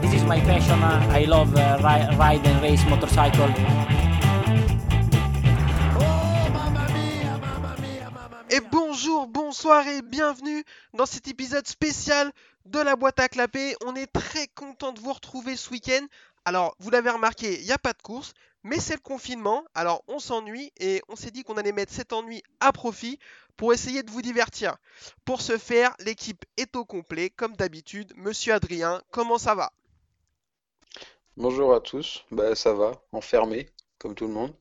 passion. Et bonjour, bonsoir et bienvenue dans cet épisode spécial de la boîte à clapper. On est très content de vous retrouver ce week-end. Alors, vous l'avez remarqué, il n'y a pas de course, mais c'est le confinement. Alors, on s'ennuie et on s'est dit qu'on allait mettre cet ennui à profit pour essayer de vous divertir. Pour ce faire, l'équipe est au complet, comme d'habitude. Monsieur Adrien, comment ça va? Bonjour à tous, bah ça va, enfermé, comme tout le monde.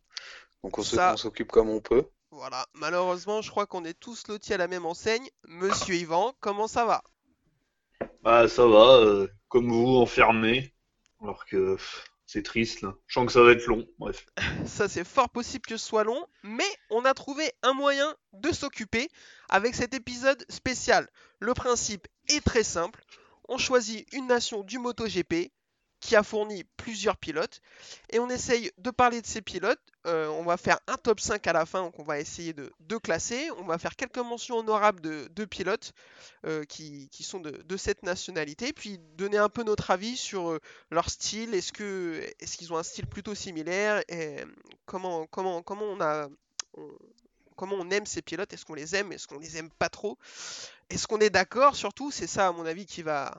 Donc on Ça- s'occupe comme on peut. Voilà, malheureusement, je crois qu'on est tous lotis à la même enseigne. Monsieur Yvan, comment ça va? Bah ça va, euh, comme vous, enfermé. Alors que pff, c'est triste là. Je sens que ça va être long. Bref. Ça, c'est fort possible que ce soit long, mais on a trouvé un moyen de s'occuper avec cet épisode spécial. Le principe est très simple. On choisit une nation du MotoGP qui a fourni plusieurs pilotes. Et on essaye de parler de ces pilotes. Euh, on va faire un top 5 à la fin, donc on va essayer de, classer. On va faire quelques mentions honorables de, pilotes euh, qui, sont de, cette nationalité, puis donner un peu notre avis sur euh, leur style. Est-ce qu'ils ont un style plutôt similaire? Et comment on aime ces pilotes? Est-ce qu'on les aime? Est-ce qu'on les aime pas trop? Est-ce qu'on est d'accord Surtout, c'est ça à mon avis qui va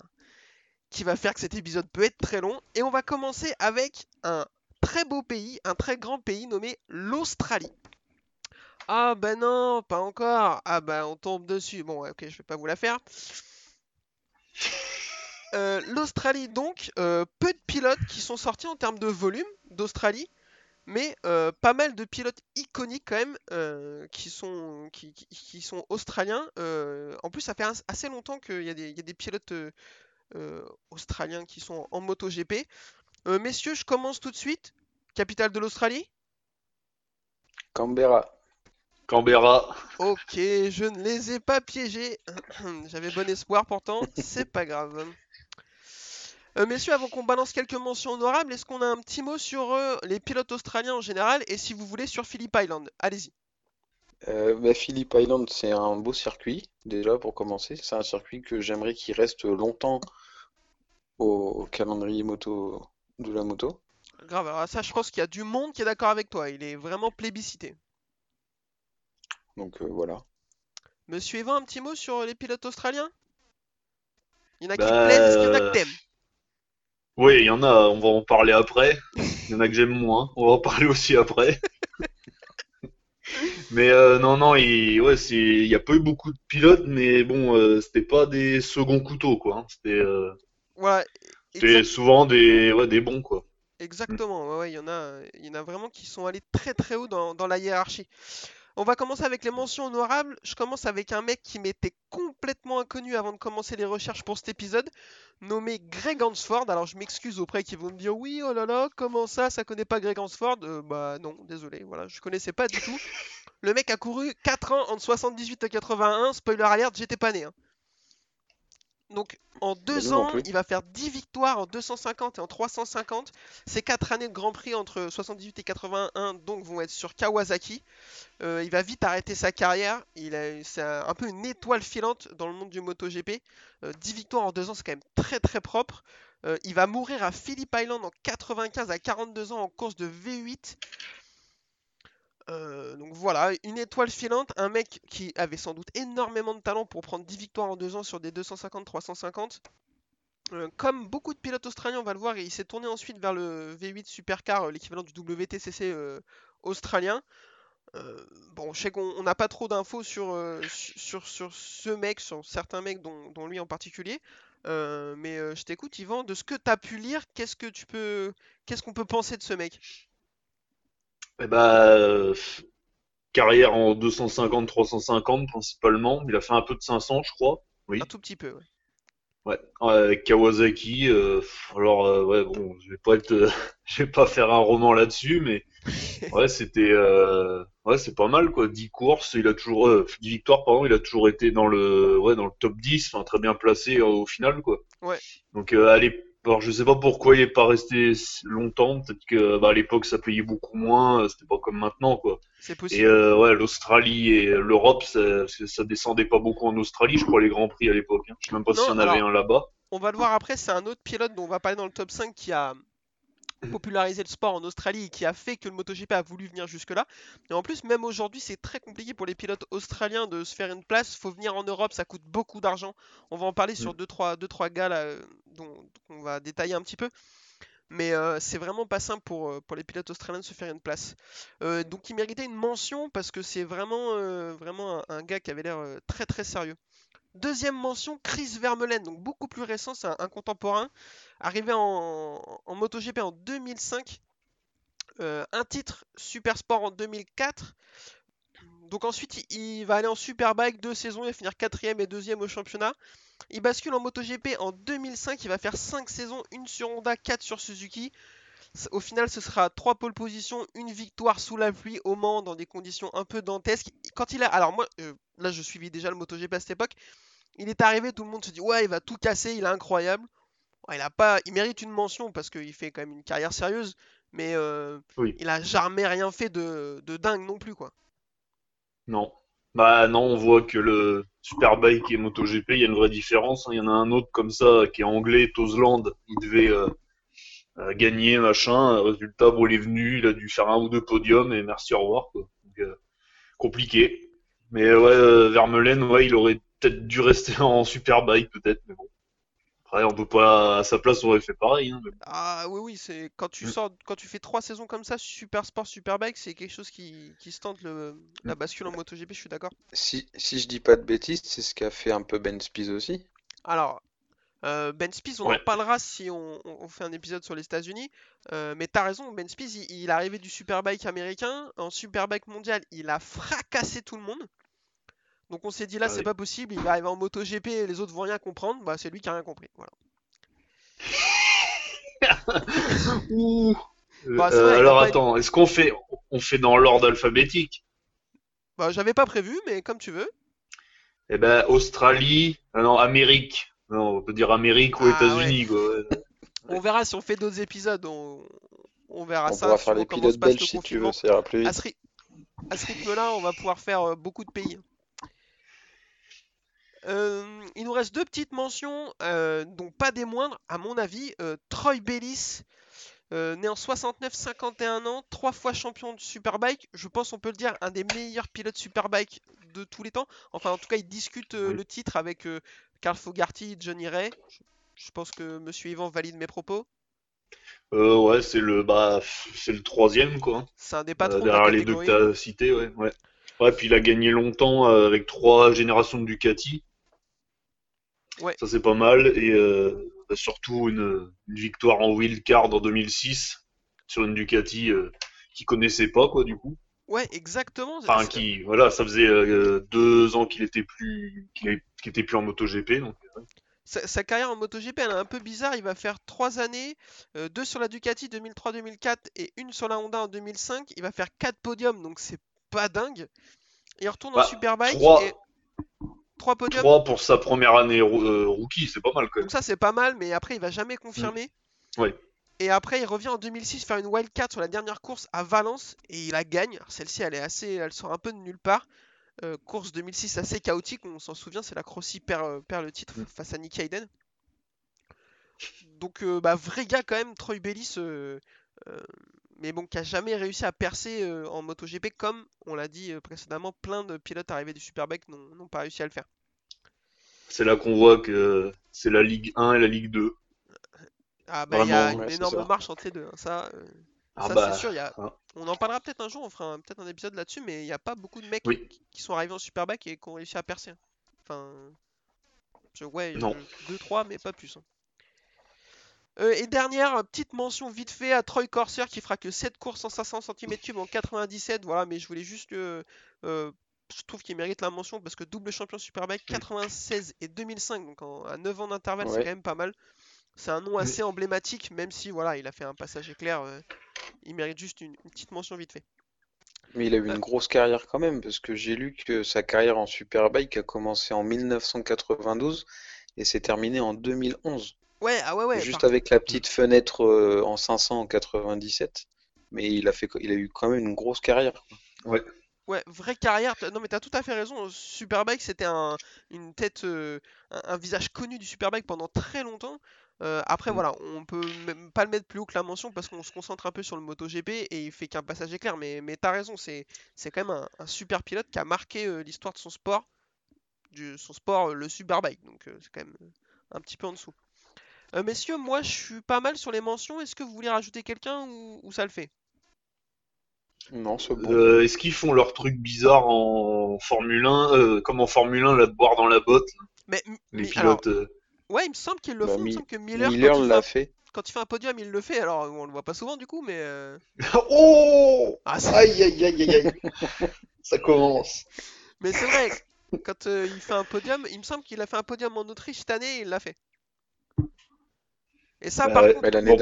qui va faire que cet épisode peut être très long. Et on va commencer avec un très beau pays, un très grand pays nommé l'Australie. Ah ben non, pas encore. Ah ben on tombe dessus. Bon, ouais, ok, je vais pas vous la faire. Euh, L'Australie donc, euh, peu de pilotes qui sont sortis en termes de volume d'Australie, mais euh, pas mal de pilotes iconiques quand même qui sont qui, qui- qui sont australiens. En plus, ça fait as- assez longtemps qu'il y a des, il y a des pilotes australiens qui sont en MotoGP. Euh, messieurs, je commence tout de suite. Capitale de l'Australie? Canberra, Canberra. Ok, je ne les ai pas piégés. J'avais bon espoir pourtant, c'est pas grave. Euh, messieurs, avant qu'on balance quelques mentions honorables, est-ce qu'on a un petit mot sur euh, les pilotes australiens en général et si vous voulez sur Phillip Island? Allez-y. euh, bah, Phillip Island, c'est un beau circuit, déjà pour commencer. C'est un circuit que j'aimerais qu'il reste longtemps au, calendrier moto de la moto. Grave, alors ça je pense qu'il y a du monde qui est d'accord avec toi, il est vraiment plébiscité. Donc euh, voilà. Monsieur Evan, un petit mot sur les pilotes australiens? Il y en a qui Bah, te plaisent, est-ce qu'il y en a que euh, t'aimes? Oui, il y en a, on va en parler après. Il y en a que j'aime moins. On va en parler aussi après. Mais euh, non, non, il, ouais, il y a pas eu beaucoup de pilotes, mais bon, euh, c'était pas des seconds couteaux, quoi. hein. C'était, euh, Voilà, exact- souvent des, ouais, des bons, quoi. Exactement, ouais, ouais, il y en a, il y en a vraiment qui sont allés très très haut dans, dans la hiérarchie. On va commencer avec les mentions honorables. Je commence avec un mec qui m'était complètement inconnu avant de commencer les recherches pour cet épisode, nommé Greg Hansford. Alors je m'excuse auprès qui vont me dire oui, oh là là, comment ça, ça connaît pas Greg Hansford? Euh, bah non, désolé, voilà, je connaissais pas du tout. Le mec a couru 4 ans entre 78 et 81, spoiler alert, j'étais pas né. hein. Donc en Mais 2 nous non ans, il va faire 10 victoires en 250 et en 350. Ces 4 années de Grand Prix entre 78 et 81 donc vont être sur Kawasaki. Euh, il va vite arrêter sa carrière. Il a, c'est un, peu une étoile filante dans le monde du MotoGP. Euh, 10 victoires en 2 ans, c'est quand même très très propre. Euh, il va mourir à Phillip Island en 95 à 42 ans en course de V8. Euh, donc voilà, une étoile filante, un mec qui avait sans doute énormément de talent pour prendre 10 victoires en 2 ans sur des 250-350. Euh, comme beaucoup de pilotes australiens, on va le voir, il s'est tourné ensuite vers le V8 Supercar, euh, l'équivalent du WTCC australien. Bon, je sais qu'on on n'a pas trop d'infos sur, su- sur, sur ce mec, sur certains mecs, dont, lui en particulier. Mais je t'écoute, Yvan, de ce que tu as pu lire, qu'est-ce que tu peux, qu'est-ce qu'on peut penser de ce mec? Eh bah, carrière en 250-350 principalement. Il a fait un peu de 500, je crois. Oui. Un tout petit peu, ouais. Ouais, euh, Kawasaki. euh, alors euh, ouais, bon, je vais pas être, euh, je vais pas faire un roman là-dessus, mais ouais, c'était, euh, ouais, c'est pas mal quoi. 10 courses, il a toujours, euh, 10 victoires pardon, il a toujours été dans le, ouais, dans le top 10, enfin très bien placé au final quoi. Ouais. Donc euh, allez, alors je sais pas pourquoi il est pas resté longtemps. Peut-être que bah, à l'époque ça payait beaucoup moins, euh, c'était pas comme maintenant quoi. C'est Et possible. euh, ouais, l'Australie et l'Europe, ça, ça descendait pas beaucoup en Australie, je crois, les Grands Prix à l'époque. hein. Je sais même pas s'il y en avait un là-bas. on va le voir après, c'est un autre pilote dont on va parler dans le top 5 qui a popularisé le sport en Australie et qui a fait que le MotoGP a voulu venir jusque-là. Et en plus, même aujourd'hui, c'est très compliqué pour les pilotes australiens de se faire une place. Faut venir en Europe, ça coûte beaucoup d'argent. On va en parler sur 2-3 deux, trois, gars là, euh, dont, on va détailler un petit peu. Mais euh, c'est vraiment pas simple pour, euh, pour les pilotes australiens de se faire une place. donc il méritait une mention parce que c'est vraiment, vraiment un, gars qui avait l'air très très sérieux. Deuxième mention, Chris Vermeulen, donc beaucoup plus récent, c'est un, contemporain, arrivé en, MotoGP en 2005, euh, un titre Super Sport en 2004. Donc ensuite, il, va aller en Superbike deux saisons, il va finir quatrième et deuxième au championnat. Il bascule en MotoGP en 2005, il va faire 5 saisons, une sur Honda, 4 sur Suzuki. Au final, ce sera 3 pole positions, une victoire sous la pluie au Mans dans des conditions un peu dantesques. Quand il a, alors moi, euh, là je suivais déjà le MotoGP à cette époque. Il est arrivé, tout le monde se dit ouais, il va tout casser, il est incroyable. il a pas, il mérite une mention parce qu'il fait quand même une carrière sérieuse, mais euh, il a jamais rien fait de, dingue non plus quoi. Non, bah non, on voit que le Superbike et MotoGP, il y a une vraie différence. Hein. Il y en a un autre comme ça qui est anglais, Tosland, il devait euh, euh, gagner machin. Résultat, bon, il est venu, il a dû faire un ou deux podiums et merci au revoir. compliqué. Mais ouais, euh, Vermeulen, ouais, il aurait peut-être dû rester en Superbike, peut-être, mais bon. Après, on peut pas, à sa place, on aurait fait pareil. Hein, ah oui, oui, c'est quand tu mm. sors, quand tu fais trois saisons comme ça, Super Sport, Superbike, c'est quelque chose qui, qui se tente le, la mm. bascule en MotoGP, je suis d'accord. Si, si je dis pas de bêtises, c'est ce qu'a fait un peu Ben Spies aussi. Alors, euh, ben Spies, on en parlera si on, fait un épisode sur les États-Unis. Euh, mais t'as raison, Ben Spies, il, est arrivé du Superbike américain. En Superbike mondial, il a fracassé tout le monde. Donc on s'est dit là, ah c'est pas possible. Il va arriver en MotoGP et les autres vont rien comprendre. Bah, c'est lui qui a rien compris. Voilà. Bah, euh, alors attends, est-ce qu'on fait, on fait dans l'ordre alphabétique? Bah, j'avais pas prévu, mais comme tu veux. Eh ben, Australie, non, Amérique. Non, on peut dire Amérique ou ah, États-Unis, On verra si on fait d'autres épisodes, on, on verra ça. On pourra faire les pilotes belges si tu veux, ça ira plus vite. À ce, rythme-là, on va pouvoir faire euh, beaucoup de pays. Euh, il nous reste deux petites mentions, euh, donc pas des moindres, à mon avis. Troy Bellis, né en 69, 51 ans, trois fois champion de Superbike. Je pense, on peut le dire, un des meilleurs pilotes Superbike de tous les temps. Enfin, en tout cas, il discute le titre avec Carl Fogarty, Johnny Ray. Je, pense que Monsieur Yvan valide mes propos. Euh, ouais, c'est le bah, c'est le troisième quoi. C'est un des patrons. Euh, derrière les deux que tu as cités, ouais, ouais. Ouais, puis il a gagné longtemps euh, avec trois générations de Ducati. Ouais. Ça c'est pas mal et euh, bah, surtout une, victoire en wildcard en 2006 sur une Ducati qui connaissait pas quoi du coup. Ouais, exactement. Enfin, qui, voilà, ça faisait deux ans qu'il était plus, qu'il qui était plus en MotoGP. Donc... Sa, carrière en MotoGP, elle est un peu bizarre. Il va faire 3 années, 2 euh, sur la Ducati 2003-2004 et une sur la Honda en 2005. Il va faire 4 podiums, donc c'est pas dingue. il retourne en bah, Superbike 3... et 3 podiums. 3 pour sa première année euh, rookie, c'est pas mal quand même. Donc ça c'est pas mal, mais après il va jamais confirmer. Mm. Oui. Et après il revient en 2006 faire une wildcard sur la dernière course à Valence et il la gagne. Celle-ci elle est assez, elle sort un peu de nulle part. Euh, course 2006 assez chaotique, on s'en souvient, c'est la Crossi perd, euh, perd, le titre mm. face à Nick Hayden. Donc, euh, bah, vrai gars quand même, Troy Bellis, mais bon, qui a jamais réussi à percer en MotoGP, comme on l'a dit précédemment, plein de pilotes arrivés du Superbike n'ont pas réussi à le faire. C'est là qu'on voit que c'est la Ligue 1 et la Ligue 2. Ah bah il y a une énorme marche entre les deux, hein, ça. Ah ça, bah, c'est sûr. Hein. On en parlera peut-être un jour, on fera peut-être un épisode là-dessus, mais il n'y a pas beaucoup de mecs qui sont arrivés en Superbike et qui ont réussi à percer. Enfin. Ouais, 2-3, mais pas plus. Hein. Euh, et dernière petite mention vite fait à Troy Corser qui fera que 7 courses en 500 cm3 en 97. Voilà, mais je voulais juste. Euh, je trouve qu'il mérite la mention parce que double champion Superbike 96 et 2005, donc à 9 ans d'intervalle, c'est quand même pas mal. C'est un nom assez emblématique, même si voilà, il a fait un passage éclair. Euh, il mérite juste une, petite mention vite fait. Mais il a eu une euh. grosse carrière quand même, parce que j'ai lu que sa carrière en Superbike a commencé en 1992 et s'est terminée en 2011. Ouais, ah ouais, ouais. Juste avec la petite fenêtre euh, en 500 en 97. Mais il a, fait, il a eu quand même une grosse carrière. Ouais. Ouais, vraie carrière. Non, mais t'as tout à fait raison. Superbike, c'était un, une tête, euh, un, un visage connu du Superbike pendant très longtemps. Euh, après, Mm. voilà, on peut même pas le mettre plus haut que la mention parce qu'on se concentre un peu sur le MotoGP et il fait qu'un passage éclair. Mais, mais t'as raison, c'est, c'est quand même un, un super pilote qui a marqué euh, l'histoire de son sport, du, son sport, euh, le Superbike. Donc, euh, c'est quand même un petit peu en dessous. Euh, messieurs, moi, je suis pas mal sur les mentions. Est-ce que vous voulez rajouter quelqu'un ou, ou ça le fait? Non, c'est bon. Euh, Est-ce qu'ils font leur truc bizarre en Formule 1, euh, comme en Formule 1, là, de boire dans la botte, Mais, les mais alors, pilotes euh, ouais, il me semble qu'ils le Bah, font. Il me semble que Miller, Miller quand il fait l'a un fait. quand il fait un podium, il le fait. Alors, on le voit pas souvent du coup, mais. euh, Oh Ah, Aïe aïe aïe aïe aïe Ça commence. mais c'est vrai, quand euh, il fait un podium, il me semble qu'il a fait un podium en Autriche cette année et il l'a fait. Et ça, Bah par ouais. contre, Mais l'année Bon,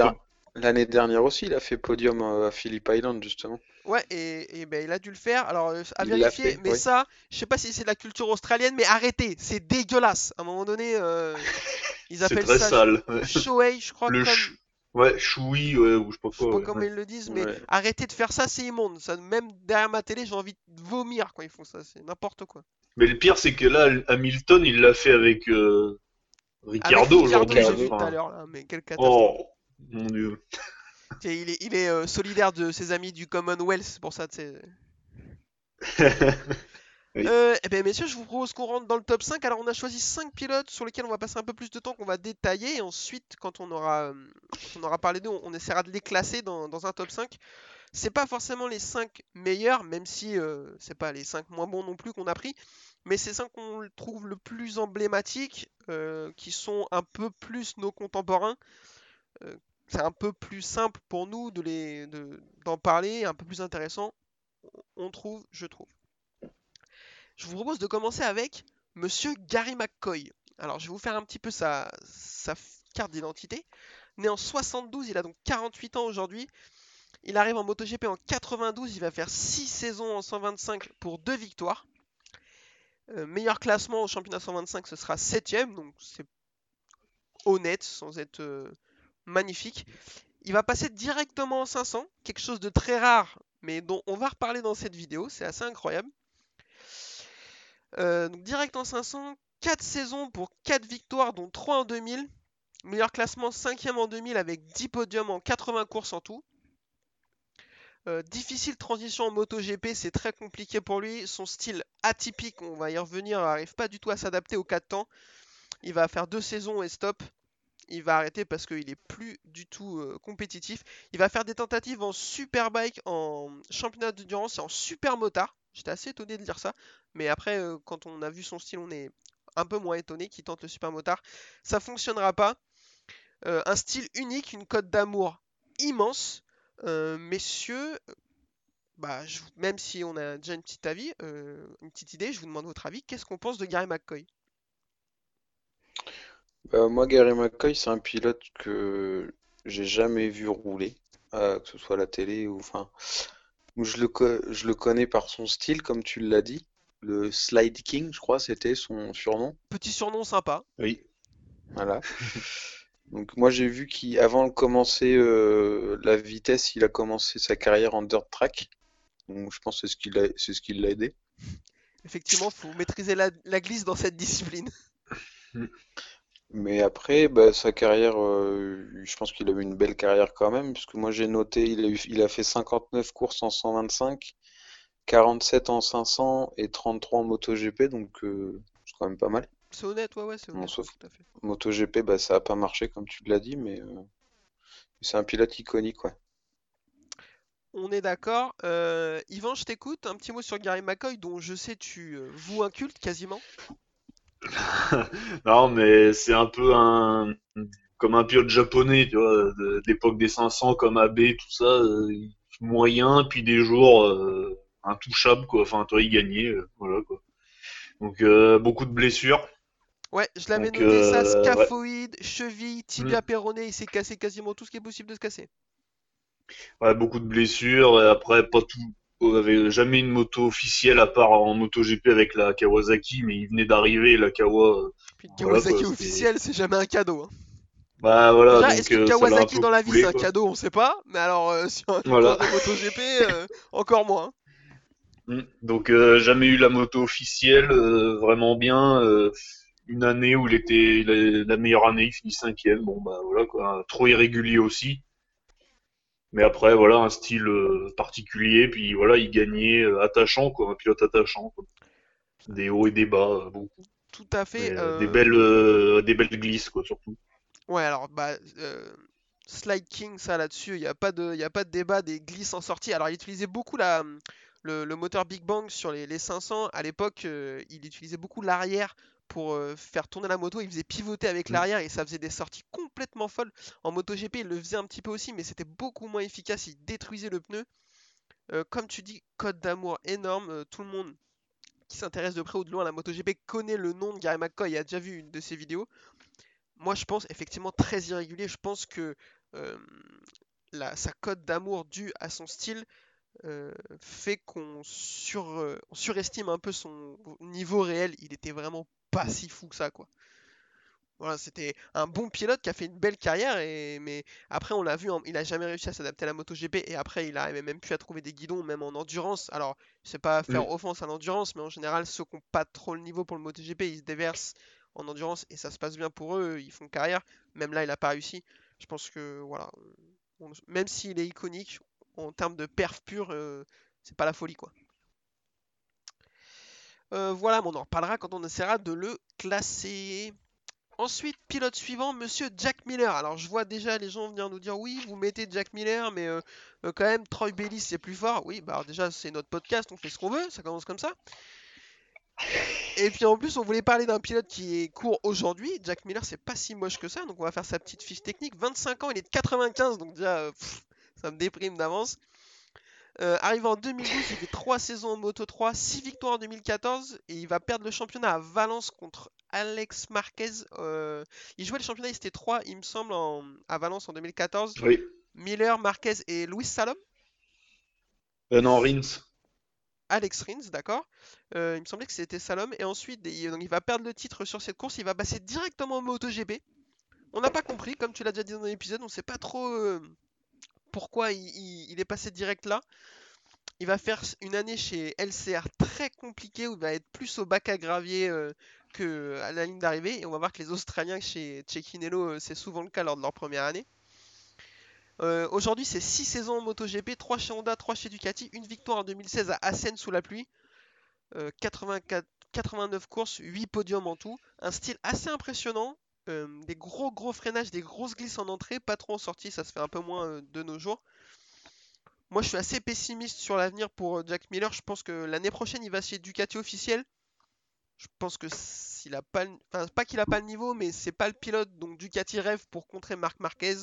l'année dernière aussi, il a fait podium euh, à Phillip Island, justement. ouais, et, et ben, il a dû le faire. Alors, euh, à Il vérifier, fait, mais oui. ça, je sais pas si c'est de la culture australienne, mais arrêtez, c'est dégueulasse. À un moment donné, euh, ils appellent très ça sale. ouais. Shoei, je crois, Le comme. ch- Ouais, choui, ouais, ou je sais pas Je sais quoi. pas ouais, comment ils le disent, mais Ouais. arrêtez de faire ça, c'est immonde. Ça, même derrière ma télé, j'ai envie de vomir quand ils font ça. C'est n'importe quoi. Mais le pire, c'est que là, Hamilton, il l'a fait avec euh, Ricardo aujourd'hui. vu tout à Enfin, l'heure là, mais quelle catastrophe. Oh, mon dieu. Il est, il est euh, solidaire de ses amis du Commonwealth, c'est pour ça, tu sais. Oui. Euh, eh bien, messieurs, je vous propose qu'on rentre dans le top 5. Alors, on a choisi 5 pilotes sur lesquels on va passer un peu plus de temps, qu'on va détailler. Et ensuite, quand on aura, euh, quand on aura parlé d'eux, on, essaiera de les classer dans, dans un top 5. C'est pas forcément les 5 meilleurs, même si euh, c'est pas les 5 moins bons non plus qu'on a pris. Mais c'est 5 qu'on trouve le plus emblématiques, euh, qui sont un peu plus nos contemporains. C'est un peu plus simple pour nous de les, de- d'en parler, un peu plus intéressant, on trouve, je trouve. Je vous propose de commencer avec Monsieur Gary McCoy. Alors, je vais vous faire un petit peu sa, sa carte d'identité. Né en 72, il a donc 48 ans aujourd'hui. Il arrive en MotoGP en 92, il va faire 6 saisons en 125 pour 2 victoires. Euh, meilleur classement au championnat 125, ce sera 7ème, donc c'est honnête sans être euh, magnifique. Il va passer directement en 500, quelque chose de très rare, mais dont on va reparler dans cette vidéo, c'est assez incroyable. Euh, donc direct en 500, 4 saisons pour 4 victoires, dont 3 en 2000. Meilleur classement 5ème en 2000 avec 10 podiums en 80 courses en tout. Euh, difficile transition en MotoGP, c'est très compliqué pour lui. Son style atypique, on va y revenir, n'arrive pas du tout à s'adapter au 4 temps. Il va faire deux saisons et stop. Il va arrêter parce qu'il est plus du tout euh, compétitif. Il va faire des tentatives en superbike, en championnat d'endurance et en super motard. J'étais assez étonné de dire ça. Mais après, euh, quand on a vu son style, on est un peu moins étonné qu'il tente le super motard. Ça fonctionnera pas. Euh, un style unique, une cote d'amour immense. Messieurs, bah, même si on a déjà avis, une petite idée, je vous demande votre avis. Qu'est-ce qu'on pense de Gary McCoy? Bah, moi, Gary McCoy, c'est un pilote que j'ai jamais vu rouler, euh, que ce soit à la télé ou enfin, je le, je le connais par son style, comme tu l'as dit. Le Slide King, je crois, c'était son surnom. Petit surnom sympa. Oui. Voilà. Donc moi j'ai vu qu'avant de commencer euh, la vitesse, il a commencé sa carrière en dirt track. Donc je pense que c'est ce qui l'a, c'est ce qui l'a aidé. Effectivement, faut maîtriser la, la glisse dans cette discipline. Mais après, bah, sa carrière, euh, je pense qu'il a eu une belle carrière quand même, puisque moi j'ai noté, il a eu- il a fait 59 courses en 125, 47 en 500 et 33 en MotoGP, donc euh, c'est quand même pas mal. C'est honnête, ouais, ouais, c'est Bon, honnête, sauf- tout à fait. MotoGP, bah, ça a pas marché comme tu l'as dit, mais euh, c'est un pilote iconique, ouais. On est d'accord. Yvan, je t'écoute. Un petit mot sur Gary McCoy, dont je sais tu euh, voues un culte quasiment. Non, mais c'est un peu un comme un pilote japonais, tu vois, de- d'époque des 500 comme Abe, tout ça, euh, moyen, puis des jours euh, intouchables, quoi. Enfin, toi, il gagnait, euh, voilà, quoi. Donc, beaucoup de blessures. Ouais, je l'avais noté ça, ouais. scaphoïde, cheville, tibia Mm. péroné, il s'est cassé quasiment tout ce qui est possible de se casser. Ouais, beaucoup de blessures. Et après, pas tout. Avait jamais une moto officielle à part en MotoGP avec la Kawasaki, mais il venait d'arriver, la Kawa. euh, Puis une Voilà, Kawasaki quoi, officielle, c'est jamais un cadeau. hein. Bah voilà, Déjà, donc est-ce qu'une euh, l'a un Kawasaki dans la vie c'est un quoi. cadeau On sait pas, mais alors euh, sur un Voilà. de MotoGP, euh, encore moins. hein. Mm. Donc euh, jamais eu la moto officielle vraiment bien. une année où il était il a- la meilleure année, il finit cinquième. Bon bah voilà quoi, trop irrégulier aussi. Mais après voilà un style euh, particulier. Puis voilà il gagnait euh, attachant quoi, un pilote attachant. quoi. Des hauts et des bas, euh, beaucoup. Tout à fait. Mais, euh, Des belles euh, des belles glisses quoi surtout. Ouais, alors, bah, euh, Slide King, ça là-dessus, il n'y a pas de, y a pas de débat des glisses en sortie. Alors, il utilisait beaucoup la, le, le moteur Big Bang sur les, les 500. À l'époque, il utilisait beaucoup l'arrière pour euh, faire tourner la moto. Il faisait pivoter avec Mm. l'arrière et ça faisait des sorties complètement folles. En MotoGP, il le faisait un petit peu aussi, mais c'était beaucoup moins efficace. Il détruisait le pneu. Euh, comme tu dis, code d'amour énorme. euh, tout le monde qui s'intéresse de près ou de loin à la MotoGP connaît le nom de Gary McCoy et a déjà vu une de ses vidéos. Moi, je pense effectivement très irrégulier. Je pense que la- sa cote d'amour due à son style euh, fait qu'on sur, euh, on surestime un peu son niveau réel. Il était vraiment pas si fou que ça, quoi. Voilà, c'était un bon pilote qui a fait une belle carrière, et, mais après on l'a vu, hein, il a jamais réussi à s'adapter à la MotoGP, et après il arrivait même plus à trouver des guidons, même en endurance. Alors, je sais pas faire Mm. offense à l'endurance, mais en général, ceux qui n'ont pas trop le niveau pour le MotoGP, ils se déversent en endurance, et ça se passe bien pour eux, ils font carrière. Même là, il a pas réussi. Je pense que, voilà, on- même s'il est iconique, en termes de perf pure, euh, c'est pas la folie, quoi. Euh, voilà, on en reparlera quand on essaiera de le classer. Ensuite, pilote suivant, monsieur Jack Miller. Alors, je vois déjà les gens venir nous dire oui, vous mettez Jack Miller, mais euh, euh, quand même, Troy Bellis c'est plus fort. Oui, bah déjà, c'est notre podcast, on fait ce qu'on veut, ça commence comme ça. Et puis en plus, on voulait parler d'un pilote qui est court aujourd'hui. Jack Miller, c'est pas si moche que ça, donc on va faire sa petite fiche technique. 25 ans, il est de 95, donc déjà, ça me déprime d'avance. Euh, arrivé en 2012, il fait 3 saisons en Moto 3, 6 victoires en 2014 et il va perdre le championnat à Valence contre Alex Marquez. Euh, il jouait le championnat, il était 3, il me semble, en- à Valence en 2014. Oui. Miller, Marquez et Luis Salom. Euh, non Rins. Alex Rins, d'accord. Euh, il me semblait que c'était Salom. Et ensuite, il, donc, il va perdre le titre sur cette course. Il va passer directement au MotoGP. On n'a pas compris, comme tu l'as déjà dit dans l'épisode, on ne sait pas trop pourquoi il, est passé direct là. Il va faire une année chez LCR très compliquée où il va être plus au bac à gravier euh, que à la ligne d'arrivée. Et on va voir que les Australiens chez Cecchinello, euh, c'est souvent le cas lors de leur première année. Euh, Aujourd'hui, c'est 6 saisons en MotoGP, 3 chez Honda, 3 chez Ducati, une victoire en 2016 à Assen sous la pluie, euh, 84, 89 courses, 8 podiums en tout, un style assez impressionnant, euh, des gros gros freinages, des grosses glisses en entrée, pas trop en sortie, ça se fait un peu moins euh, de nos jours. Moi, je suis assez pessimiste sur l'avenir pour euh, Jack Miller. Je pense que l'année prochaine, il va chez Ducati officiel. Je pense que s'il a pas, le- niveau, mais c'est pas le pilote. Donc Ducati rêve pour contrer Marc Marquez.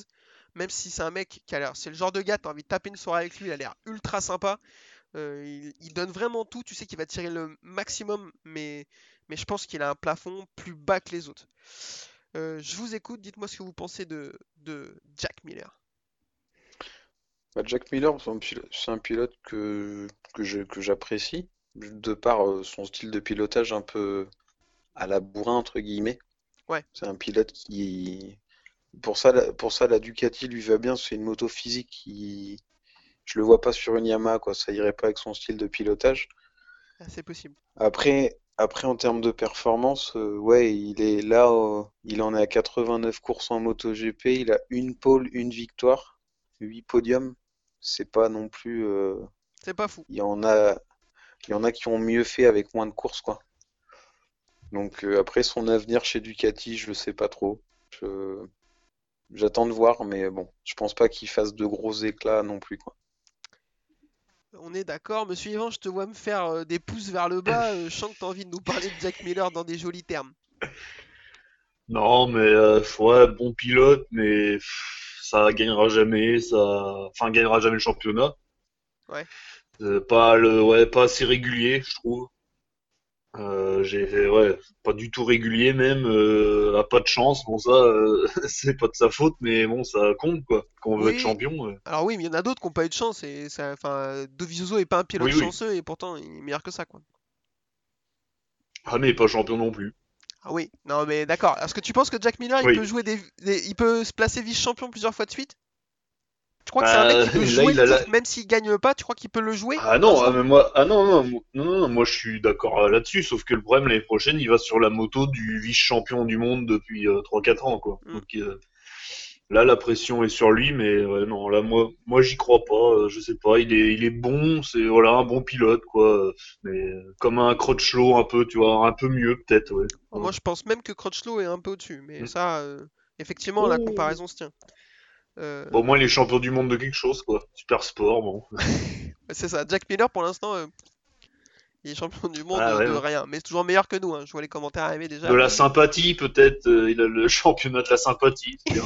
Même si c'est un mec qui a l'air, c'est le genre de gars, t'as envie de taper une soirée avec lui. Il a l'air ultra sympa. Il, donne vraiment tout. Tu sais qu'il va tirer le maximum, mais je pense qu'il a un plafond plus bas que les autres. Euh, je vous écoute. Dites-moi ce que vous pensez de, de Jack Miller. Bah, Jack Miller, c'est un pilote, que, que j'apprécie, de par euh, son style de pilotage un peu à la bourrin, entre guillemets. Ouais. C'est un pilote qui... Pour ça, la, pour ça, la Ducati lui va bien, c'est une moto physique qui... Je le vois pas sur une Yamaha, quoi, ça irait pas avec son style de pilotage. Ah, c'est possible. Après, après en termes de performance, euh, ouais, il est là, euh, il en est à 89 courses en MotoGP, il a une pole, une victoire, 8 podiums. C'est pas non plus... euh, C'est pas fou. il y en a, il y en a qui ont mieux fait avec moins de courses, quoi. Donc après son avenir chez Ducati, je le sais pas trop. J'attends de voir, mais bon, je pense pas qu'il fasse de gros éclats non plus, quoi. On est d'accord, monsieur Yvan, je te vois me faire euh, des pouces vers le bas. euh, je sens que tu as envie de nous parler de Jack Miller dans des jolis termes. Non, mais euh, ouais, bon pilote, mais ça gagnera jamais, ça, enfin, gagnera jamais le championnat. Ouais. Euh, pas le, ouais, pas assez régulier, je trouve. Euh, j'ai, ouais, pas du tout régulier même, euh, a pas de chance. Bon ça, euh, c'est pas de sa faute, mais bon, ça compte quoi. Quand on veut Oui. être champion. Alors oui, mais il y en a d'autres qui n'ont pas eu de chance. Et ça, enfin, Dovizioso est pas un pilote Oui, oui. chanceux et pourtant il est meilleur que ça, quoi. Ah mais pas champion non plus. Ah oui, non mais d'accord. Est-ce que tu penses que Jack Miller, il peut jouer des, des- il peut se placer vice-champion plusieurs fois de suite? Tu crois que c'est un mec qui peut Bah, là, jouer le titre, même s'il gagne pas, tu crois qu'il peut le jouer? Ah non, ah, mais moi, ah non, non, non, moi je suis d'accord euh, là-dessus, sauf que le problème l'année prochaine, il va sur la moto du vice-champion du monde depuis euh, 3-4 ans, quoi. Mm. Donc euh, là, la pression est sur lui, mais ouais, non, là, moi, moi j'y crois pas, euh, je sais pas, il est, il est bon, c'est voilà, un bon pilote, quoi, mais euh, comme un Crutchlow un peu, tu vois, un peu mieux peut-être, ouais. Moi, je pense même que Crutchlow est un peu au-dessus, mais Mm. ça, euh, effectivement, la Oh. comparaison se tient. Euh, au moins il est champion du monde de quelque chose, quoi. Super sport, bon. C'est ça, Jack Miller pour l'instant, euh, il est champion du monde Ah de, ouais, de ouais. rien, mais c'est toujours meilleur que nous. hein. Je vois les commentaires arriver déjà. De la sympathie, peut-être, euh, il a le championnat de la sympathie, bien,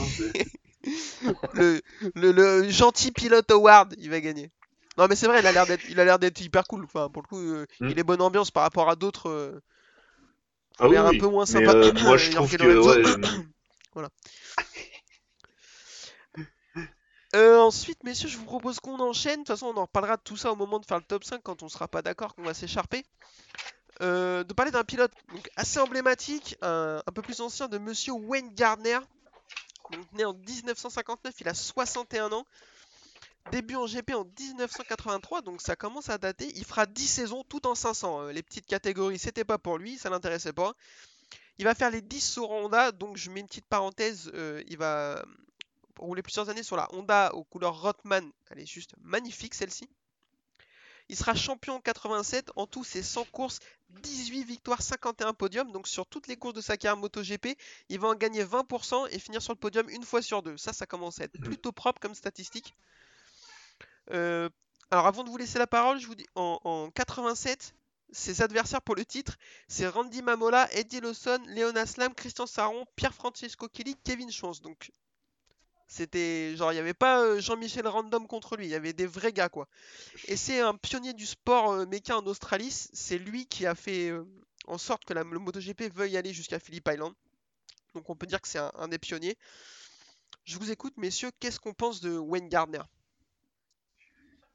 le, le, le gentil pilote Howard, il va gagner. Non, mais c'est vrai, il a l'air d'être, il a l'air d'être hyper cool. Enfin, pour le coup, euh, Mm. il est bonne ambiance par rapport à d'autres. euh, Ah oui, un oui. peu moins Mais, sympa. euh, moi, je Euh, trouve que ouais, Euh, ensuite, messieurs, je vous propose qu'on enchaîne. De toute façon, on en reparlera de tout ça au moment de faire le top 5 quand on sera pas d'accord, qu'on va s'écharper. Euh, de parler d'un pilote assez emblématique, un, peu plus ancien de monsieur Wayne Gardner. Né en 1959, il a 61 ans. Début en GP en 1983, donc ça commence à dater. Il fera 10 saisons tout en 500. Euh, les petites catégories, c'était pas pour lui, ça l'intéressait pas. Il va faire les 10 sur Honda, donc je mets une petite parenthèse. euh, il va rouler plusieurs années sur la Honda aux couleurs Rothman. Elle est juste magnifique celle-ci. Il sera champion en 87. En tout, c'est 100 courses, 18 victoires, 51 podiums. Donc sur toutes les courses de sa carrière MotoGP, il va en gagner 20% et finir sur le podium une fois sur deux. Ça, ça commence à être plutôt propre comme statistique. Euh, alors avant de vous laisser la parole, je vous dis en, en 87, ses adversaires pour le titre, c'est Randy Mamola, Eddie Lawson, Léon Aslam, Christian Saron, Pierre Francesco Kelly, Kevin Chance. Donc c'était genre il n'y avait pas euh, Jean-Michel Random contre lui, il y avait des vrais gars quoi. Et c'est un pionnier du sport euh, méca en Australie, c'est lui qui a fait euh, en sorte que la, le MotoGP veuille aller jusqu'à Phillip Island. Donc on peut dire que c'est un, un des pionniers. Je vous écoute messieurs, qu'est-ce qu'on pense de Wayne Gardner?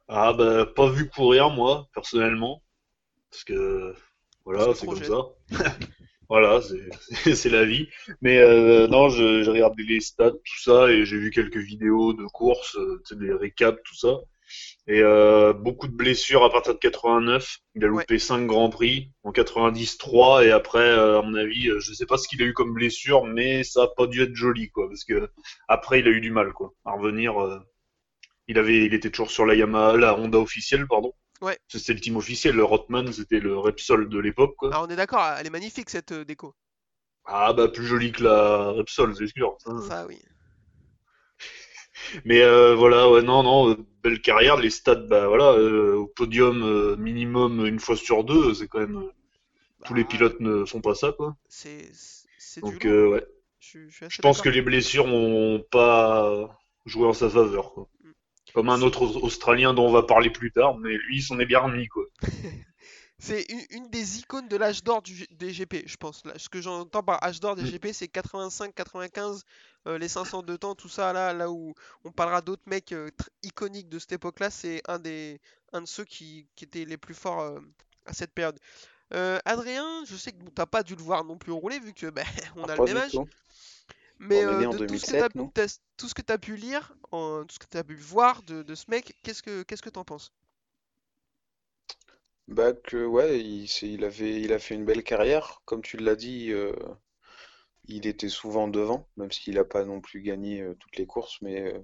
Ah bah pas vu courir moi personnellement parce que voilà c'est comme ça voilà c'est la vie. Mais euh, non j'ai regardé les stats tout ça et j'ai vu quelques vidéos de courses euh, des récaps tout ça. Et euh, beaucoup de blessures à partir de 89 il a loupé 5 grands prix en 90 3 et après euh, à mon avis je sais pas ce qu'il a eu comme blessure mais ça a pas dû être joli quoi parce que après il a eu du mal quoi à revenir euh, il avait, il était toujours sur la Yamaha, la Honda officielle, pardon. Ouais. C'était le team officiel. Le Rothman, c'était le Repsol de l'époque, quoi. Alors on est d'accord, elle est magnifique cette euh, déco. Ah bah plus joli que la Repsol, c'est sûr. ça. Ça oui. Mais euh, voilà, ouais, non, non, euh, belle carrière. Les stats, bah voilà, euh, au podium minimum une fois sur deux, c'est quand même. tous les Bah, pilotes ne font pas ça, quoi. C'est c'est du Donc ouais, Je, pense que les blessures ont pas joué en sa faveur, quoi. Mm. Comme un autre Australien dont on va parler plus tard, mais lui, il s'en est bien remis, quoi. C'est une, des icônes de l'âge d'or des GP, je pense. Ce que j'entends par âge d'or des Mm. GP, c'est 85, 95, euh, les 500 de temps, tout ça. Là, là où on parlera d'autres mecs euh, iconiques de cette époque-là, c'est un des, un de ceux qui, qui étaient les plus forts euh, à cette période. Adrien, je sais que bon, t'as pas dû le voir non plus rouler vu que ben, on a le même âge. Mais euh, de tout ce que 2007, t'as nous. t'as- tout ce que t'as pu lire, en- tout ce que t'as pu voir de, de ce mec, qu'est-ce que qu'est-ce que t'en penses? Bah que ouais, il, avait, il a fait une belle carrière. Comme tu l'as dit, euh, il était souvent devant, même s'il n'a pas non plus gagné euh, toutes les courses, mais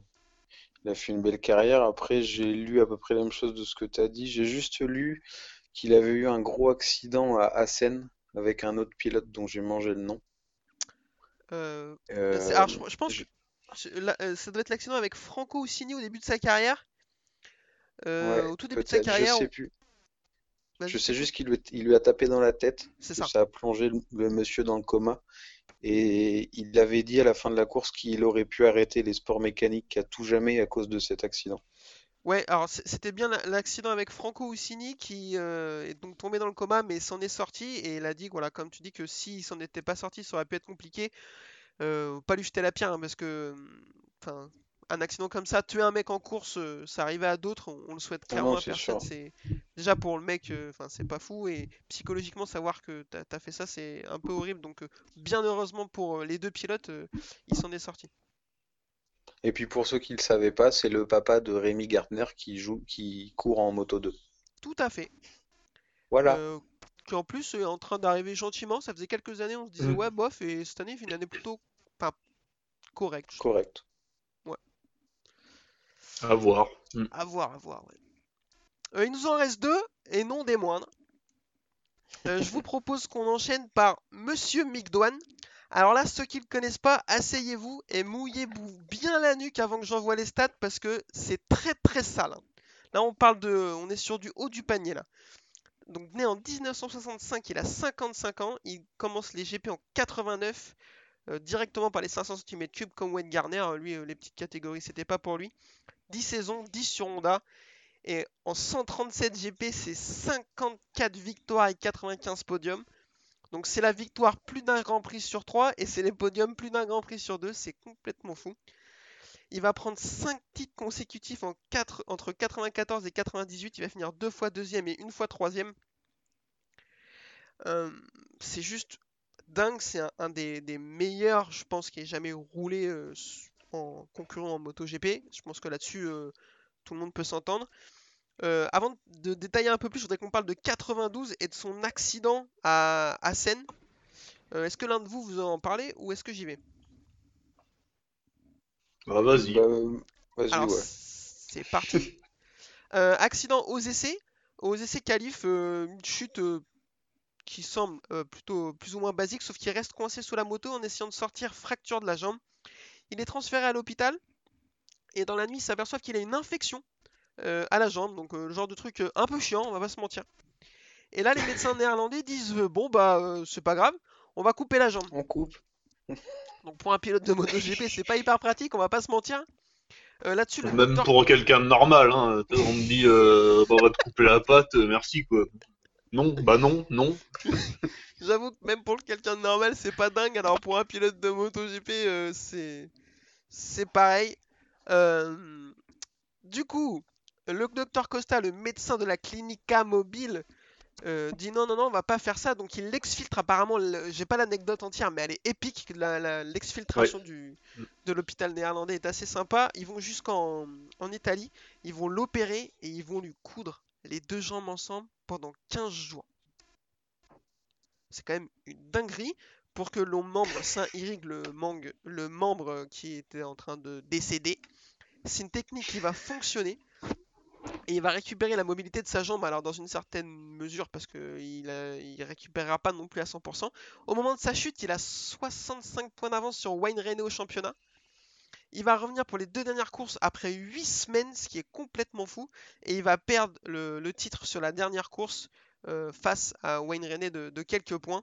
il a fait une belle carrière. Après, j'ai lu à peu près la même chose de ce que tu as dit. J'ai juste lu qu'il avait eu un gros accident à Assen avec un autre pilote dont j'ai mangé le nom. Euh, Euh, alors, je, je pense je- que là, euh, ça doit être l'accident avec Franco Ossini au début de sa carrière. Euh, ouais, au tout début de sa peut-être, je carrière. sais on- plus. Je sais juste qu'il lui, il lui a tapé dans la tête, que ça. ça a plongé le, le monsieur dans le coma. Et il avait dit à la fin de la course qu'il aurait pu arrêter les sports mécaniques à tout jamais à cause de cet accident. Ouais, alors c'était bien la- l'accident avec Franco Ossini qui euh, est donc tombé dans le coma mais s'en est sorti et il a dit voilà comme tu dis que s'il s'en était pas sorti ça aurait pu être compliqué. Euh, pas lui jeter la pierre hein, parce que enfin un accident comme ça, tuer un mec en course, euh, ça arrivait à d'autres, on, on le souhaite Ah clairement non, à personne. C'est déjà pour le mec, euh, c'est pas fou et psychologiquement savoir que t'as as fait ça c'est un peu horrible donc euh, bien heureusement pour les deux pilotes, il s'en est sorti. Et puis pour ceux qui le savaient pas, c'est le papa de Rémi Gartner qui joue, qui court en Moto 2. Tout à fait. Voilà. Euh, qui en plus est en train d'arriver gentiment. Ça faisait quelques années, on se disait Mm. ouais, bof, et cette année, il fait une année plutôt enfin, correcte. Correct. À voir. Mm. À voir, à voir. ouais. Euh, il nous en reste deux, et non des moindres. Euh, je vous propose qu'on enchaîne par Monsieur Migdoine. Alors là, ceux qui ne le connaissent pas, asseyez-vous et mouillez-vous bien la nuque avant que j'envoie les stats parce que c'est très très sale. hein. Là, on parle de, on est sur du haut du panier là. Donc né en 1965, il a 55 ans. Il commence les GP en 89 euh, directement par les 500 cm3 comme Wayne Garner. Lui, euh, les petites catégories, c'était pas pour lui. 10 saisons, 10 sur Honda. Et en 137 GP, c'est 54 victoires et 95 podiums. Donc c'est la victoire plus d'un Grand Prix sur 3 et c'est les podiums plus d'un Grand Prix sur 2. C'est complètement fou. Il va prendre 5 titres consécutifs en 4, entre 94 et 98. Il va finir deux fois deuxième et une fois troisième. Euh, c'est juste dingue. C'est un, des meilleurs, je pense, qui ait jamais roulé euh, en concurrent en MotoGP. Je pense que là-dessus, euh, tout le monde peut s'entendre. Euh, avant de détailler un peu plus, je voudrais qu'on parle de 92 et de son accident à, à Seine. Euh, est-ce que l'un de vous vous en parlez ou est-ce que j'y vais? Bah, vas-y. Bah, vas-y, Alors, ouais. c'est parti. Euh, accident aux essais. Aux essais qualif, euh, une chute euh, qui semble euh, plutôt plus ou moins basique, sauf qu'il reste coincé sous la moto en essayant de sortir fracture de la jambe. Il est transféré à l'hôpital et dans la nuit, il s'aperçoit qu'il a une infection à la jambe, donc euh, le genre de truc euh, un peu chiant, on va pas se mentir. Et là, les médecins néerlandais disent euh, bon bah euh, c'est pas grave, on va couper la jambe. On coupe. Donc pour un pilote de MotoGP, c'est pas hyper pratique, on va pas se mentir. Euh, Là-dessus, Même docteur- pour quelqu'un de normal, hein. On me dit, euh, bah, on va te couper la patte, euh, merci quoi. Non, bah non, non. J'avoue que même pour quelqu'un de normal, c'est pas dingue. Alors pour un pilote de MotoGP, euh, c'est c'est pareil. Euh, Du coup, le docteur Costa, le médecin de la Clinica Mobile, euh, dit non, non, non, on va pas faire ça. Donc il l'exfiltre. Apparemment, le- j'ai pas l'anecdote entière, mais elle est épique. La- la- L'exfiltration du, de l'hôpital néerlandais est assez sympa. Ils vont jusqu'en en Italie, ils vont l'opérer et ils vont lui coudre les deux jambes ensemble pendant 15 jours. C'est quand même une dinguerie pour que l'on membre saint irrigue le, mangue- le membre qui était en train de décéder. C'est une technique qui va fonctionner et il va récupérer la mobilité de sa jambe, alors dans une certaine mesure parce qu'il ne récupérera pas non plus à 100%. Au moment de sa chute, il a 65 points d'avance sur Wayne Rainey au championnat. Il va revenir pour les deux dernières courses après 8 semaines, ce qui est complètement fou. Et il va perdre le, titre sur la dernière course euh, face à Wayne de, de quelques points.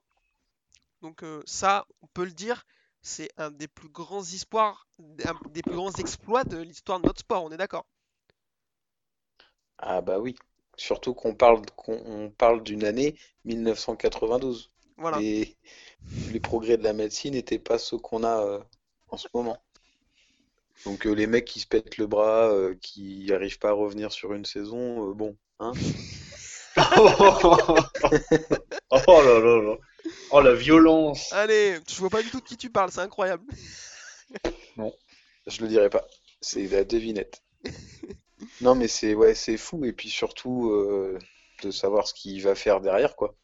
Donc euh, ça, on peut le dire, c'est un des plus grands espoirs, un des plus grands exploits de l'histoire de notre sport, on est d'accord Ah bah oui. Surtout qu'on parle qu'on on parle d'une année 1992. Voilà. Les, les progrès de la médecine n'étaient pas ceux qu'on a euh, en ce moment. Donc euh, les mecs qui se pètent le bras, euh, qui n'arrivent pas à revenir sur une saison, euh, bon, hein. oh là là là. Oh la violence. Allez, je vois pas du tout de qui tu parles, c'est incroyable. Je le dirai pas. C'est la devinette. Non mais c'est ouais, c'est fou et puis surtout euh, de savoir ce qu'il va faire derrière quoi.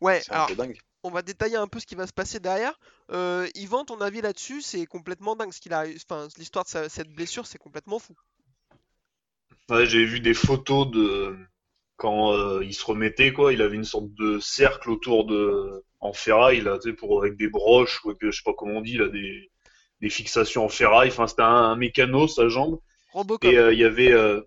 Ouais, C'est un alors peu dingue. on va détailler un peu ce qui va se passer derrière. Euh, Yvan, ton avis là-dessus, c'est complètement dingue. Ce qu'il a, enfin, l'histoire de sa- cette blessure, c'est complètement fou. Ouais, j'ai vu des photos de quand euh, il se remettait quoi, il avait une sorte de cercle autour de en ferraille là, tu sais, pour avec des broches ou avec, je sais pas comment on dit là, des des fixations en ferraille. Enfin, c'était un, un mécano sa jambe Robocop. et euh, il y avait euh,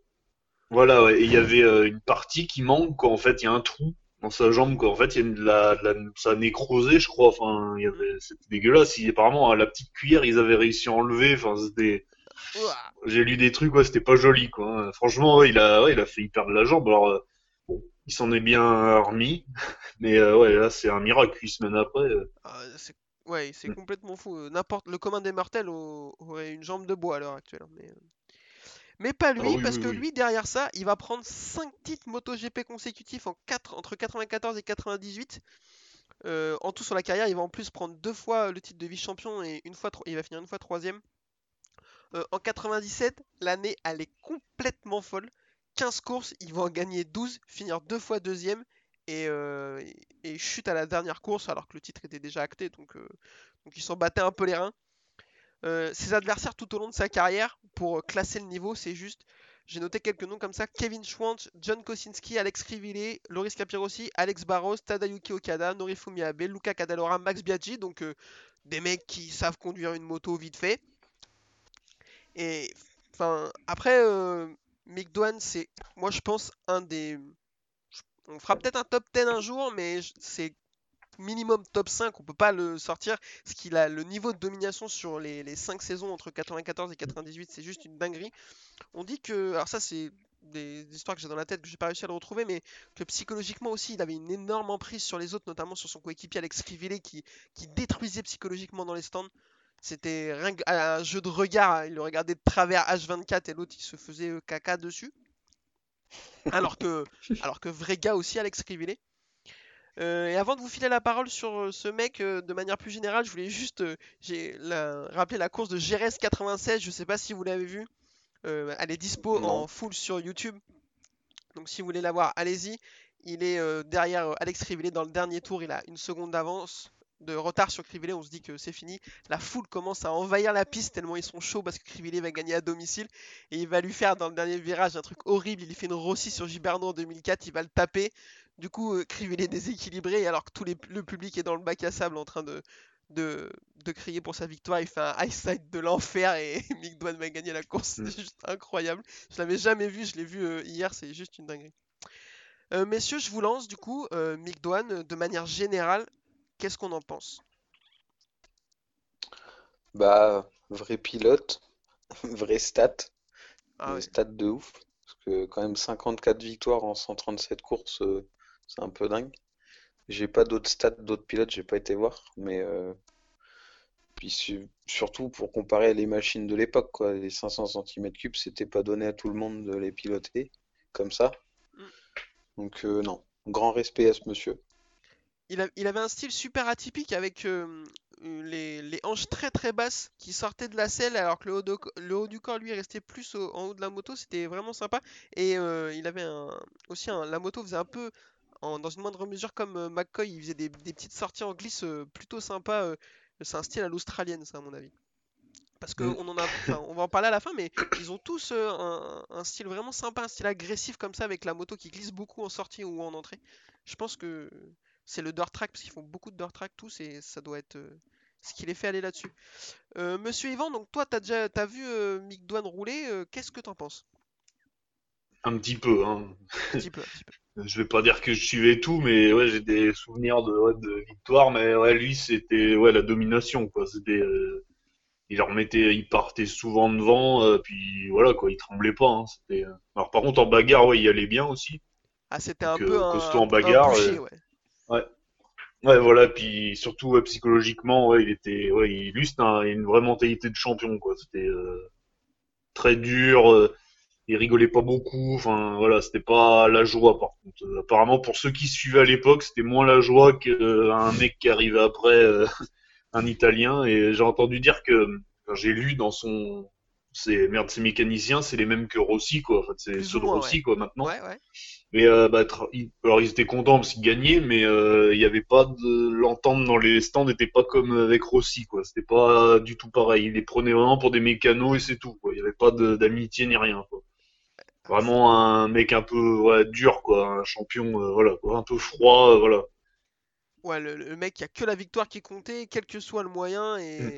voilà, ouais, et il y avait euh, une partie qui manque quoi. En fait, il y a un trou dans sa jambe quoi. En fait, il y a de la, de la ça a nécrosé, je crois. Enfin, il y avait c'était dégueulasse. Il- apparemment, à la petite cuillère, ils avaient réussi à enlever. Enfin, c'était j'ai lu des trucs, ouais, c'était pas joli, quoi. Franchement, ouais, il a, ouais, il a failli perdre la jambe. Alors, euh, bon, il s'en est bien remis, mais euh, ouais, là, c'est un miracle. Huit semaines après, euh, Ah, c'est ouais, c'est complètement fou. Euh, N'importe le commun des mortels au- aurait une jambe de bois à l'heure actuelle. hein, Mais, euh, mais pas lui, Ah oui, parce oui, que oui. lui, derrière ça, il va prendre 5 titres MotoGP consécutifs en 4, entre 94 et 98. Euh, en tout sur la carrière, il va en plus prendre deux fois le titre de vice-champion et une fois, il va finir une fois troisième. Euh, en 97, l'année, elle est complètement folle. 15 courses, ils vont en gagner 12, finir deux fois deuxième et, euh, et chute à la dernière course alors que le titre était déjà acté, donc, donc ils s'en battaient un peu les reins. Euh, ses adversaires tout au long de sa carrière, pour classer le niveau, c'est juste, j'ai noté quelques noms comme ça, Kevin Schwantz, John Kosinski, Alex Krivile, Loris Capirossi, Alex Barros, Tadayuki Okada, Norifumi Abe, Luca Cadalora, Max Biaggi, donc euh, des mecs qui savent conduire une moto vite fait. Et enfin, après, euh, Mick Dwan, c'est, moi je pense, un des. On fera peut-être un top 10 un jour, mais c'est minimum top 5, on peut pas le sortir. Parce qu'il a le niveau de domination sur les, les 5 saisons entre 94 et 98, c'est juste une dinguerie. On dit que. Alors, ça, c'est des histoires que j'ai dans la tête que j'ai pas réussi à le retrouver, mais que psychologiquement aussi, il avait une énorme emprise sur les autres, notamment sur son coéquipier Alex Krivile qui, qui détruisait psychologiquement dans les stands. C'était qu'un jeu de regard, il le regardait de travers H24 et l'autre il se faisait euh, caca dessus. Alors que, alors que vrai gars aussi, Alex Krivile. Euh, et avant de vous filer la parole sur euh, ce mec euh, de manière plus générale, je voulais juste euh, j'ai la- rappeler la course de GRS 96. Je sais pas si vous l'avez vue. Elle est dispo Non. en full sur YouTube. Donc si vous voulez la voir, allez-y. Il est derrière Alex Krivile dans le dernier tour. Il a une seconde d'avance de retard sur Krivile. On se dit que c'est fini. La foule commence à envahir la piste tellement ils sont chauds parce que Krivile va gagner à domicile. Et il va lui faire dans le dernier virage un truc horrible. Il lui fait une Rossi sur Giberno en 2004. Il va le taper. Du coup, euh, est déséquilibré alors que tout les- le public est dans le bac à sable en train de, de, de crier pour sa victoire. Il fait un high side de l'enfer et Mick Dwan va gagner la course. Mm. C'est juste incroyable. Je l'avais jamais vu, je l'ai vu euh, hier, c'est juste une dinguerie. Euh, messieurs, je vous lance du coup, euh, Mick Dwan, de manière générale, qu'est-ce qu'on en pense? Bah, vrai pilote, vrai stat, Ah stats de ouf. Parce que quand même 54 victoires en 137 courses, euh, c'est un peu dingue. J'ai pas d'autres stats d'autres pilotes, j'ai pas été voir, mais euh, puis su- surtout pour comparer les machines de l'époque, quoi. Les 500 cm3, c'était pas donné à tout le monde de les piloter comme ça. Mm. Donc euh, non, grand respect à ce monsieur. Il, a- il avait un style super atypique avec euh, euh, les, les hanches très très basses qui sortaient de la selle alors que le haut, de- le haut du corps lui restait plus au- en haut de la moto. C'était vraiment sympa. Et euh, il avait un, aussi un, la moto faisait un peu en- dans une moindre mesure comme euh, McCoy. Il faisait des, des petites sorties en glisse euh, plutôt sympa. euh, c'est un style à l'australienne ça à mon avis. Parce que Mm. on en a, on va en parler à la fin, mais ils ont tous un, un style vraiment sympa, un style agressif comme ça avec la moto qui glisse beaucoup en sortie ou en entrée. Je pense que c'est le dirt track parce qu'ils font beaucoup de dirt track tous et ça doit être ce qui les fait aller là-dessus. Euh, Monsieur Yvan, donc toi t'as déjà t'as vu euh, Mick Dwan rouler, euh, qu'est-ce que t'en penses? Un petit peu, hein. Un petit peu, un petit peu. Je vais pas dire que je suivais tout, mais ouais, j'ai des souvenirs de, ouais, de victoire, mais ouais, lui, c'était ouais, la domination, quoi. C'était, euh, il leur mettait, il partait souvent devant, euh, puis voilà, quoi, il tremblait pas. Hein, c'était, euh. Alors par contre, en bagarre, ouais, il allait bien aussi. Ah c'était un peu euh, un, costaud en un bagarre, boucher, euh, ouais. Ouais, voilà, puis surtout, ouais, psychologiquement, ouais, il était, ouais, il, lui, c'était un- une vraie mentalité de champion, quoi. C'était euh, très dur, il rigolait pas beaucoup, enfin, voilà, c'était pas la joie, par contre. Euh, apparemment, pour ceux qui suivaient à l'époque, c'était moins la joie qu'un mec qui arrivait après, euh, un Italien, et j'ai entendu dire que, enfin, j'ai lu dans son, c'est, merde, ces mécaniciens, c'est les mêmes que Rossi, quoi. En fait, c'est ceux de Rossi, quoi, maintenant. Ouais, ouais. Mais euh, bah, tra- alors ils étaient contents parce qu'ils gagnaient, mais euh, il y avait pas de l'entente dans les stands n'était pas comme avec Rossi quoi. C'était pas du tout pareil. Ils les prenaient vraiment pour des mécanos et c'est tout quoi. Il y avait pas de- d'amitié ni rien quoi. Vraiment un mec un peu ouais, dur quoi, un champion euh, voilà quoi, un peu froid euh, voilà. Ouais, le, le mec, il y a que la victoire qui comptait, quel que soit le moyen. Et, Mm.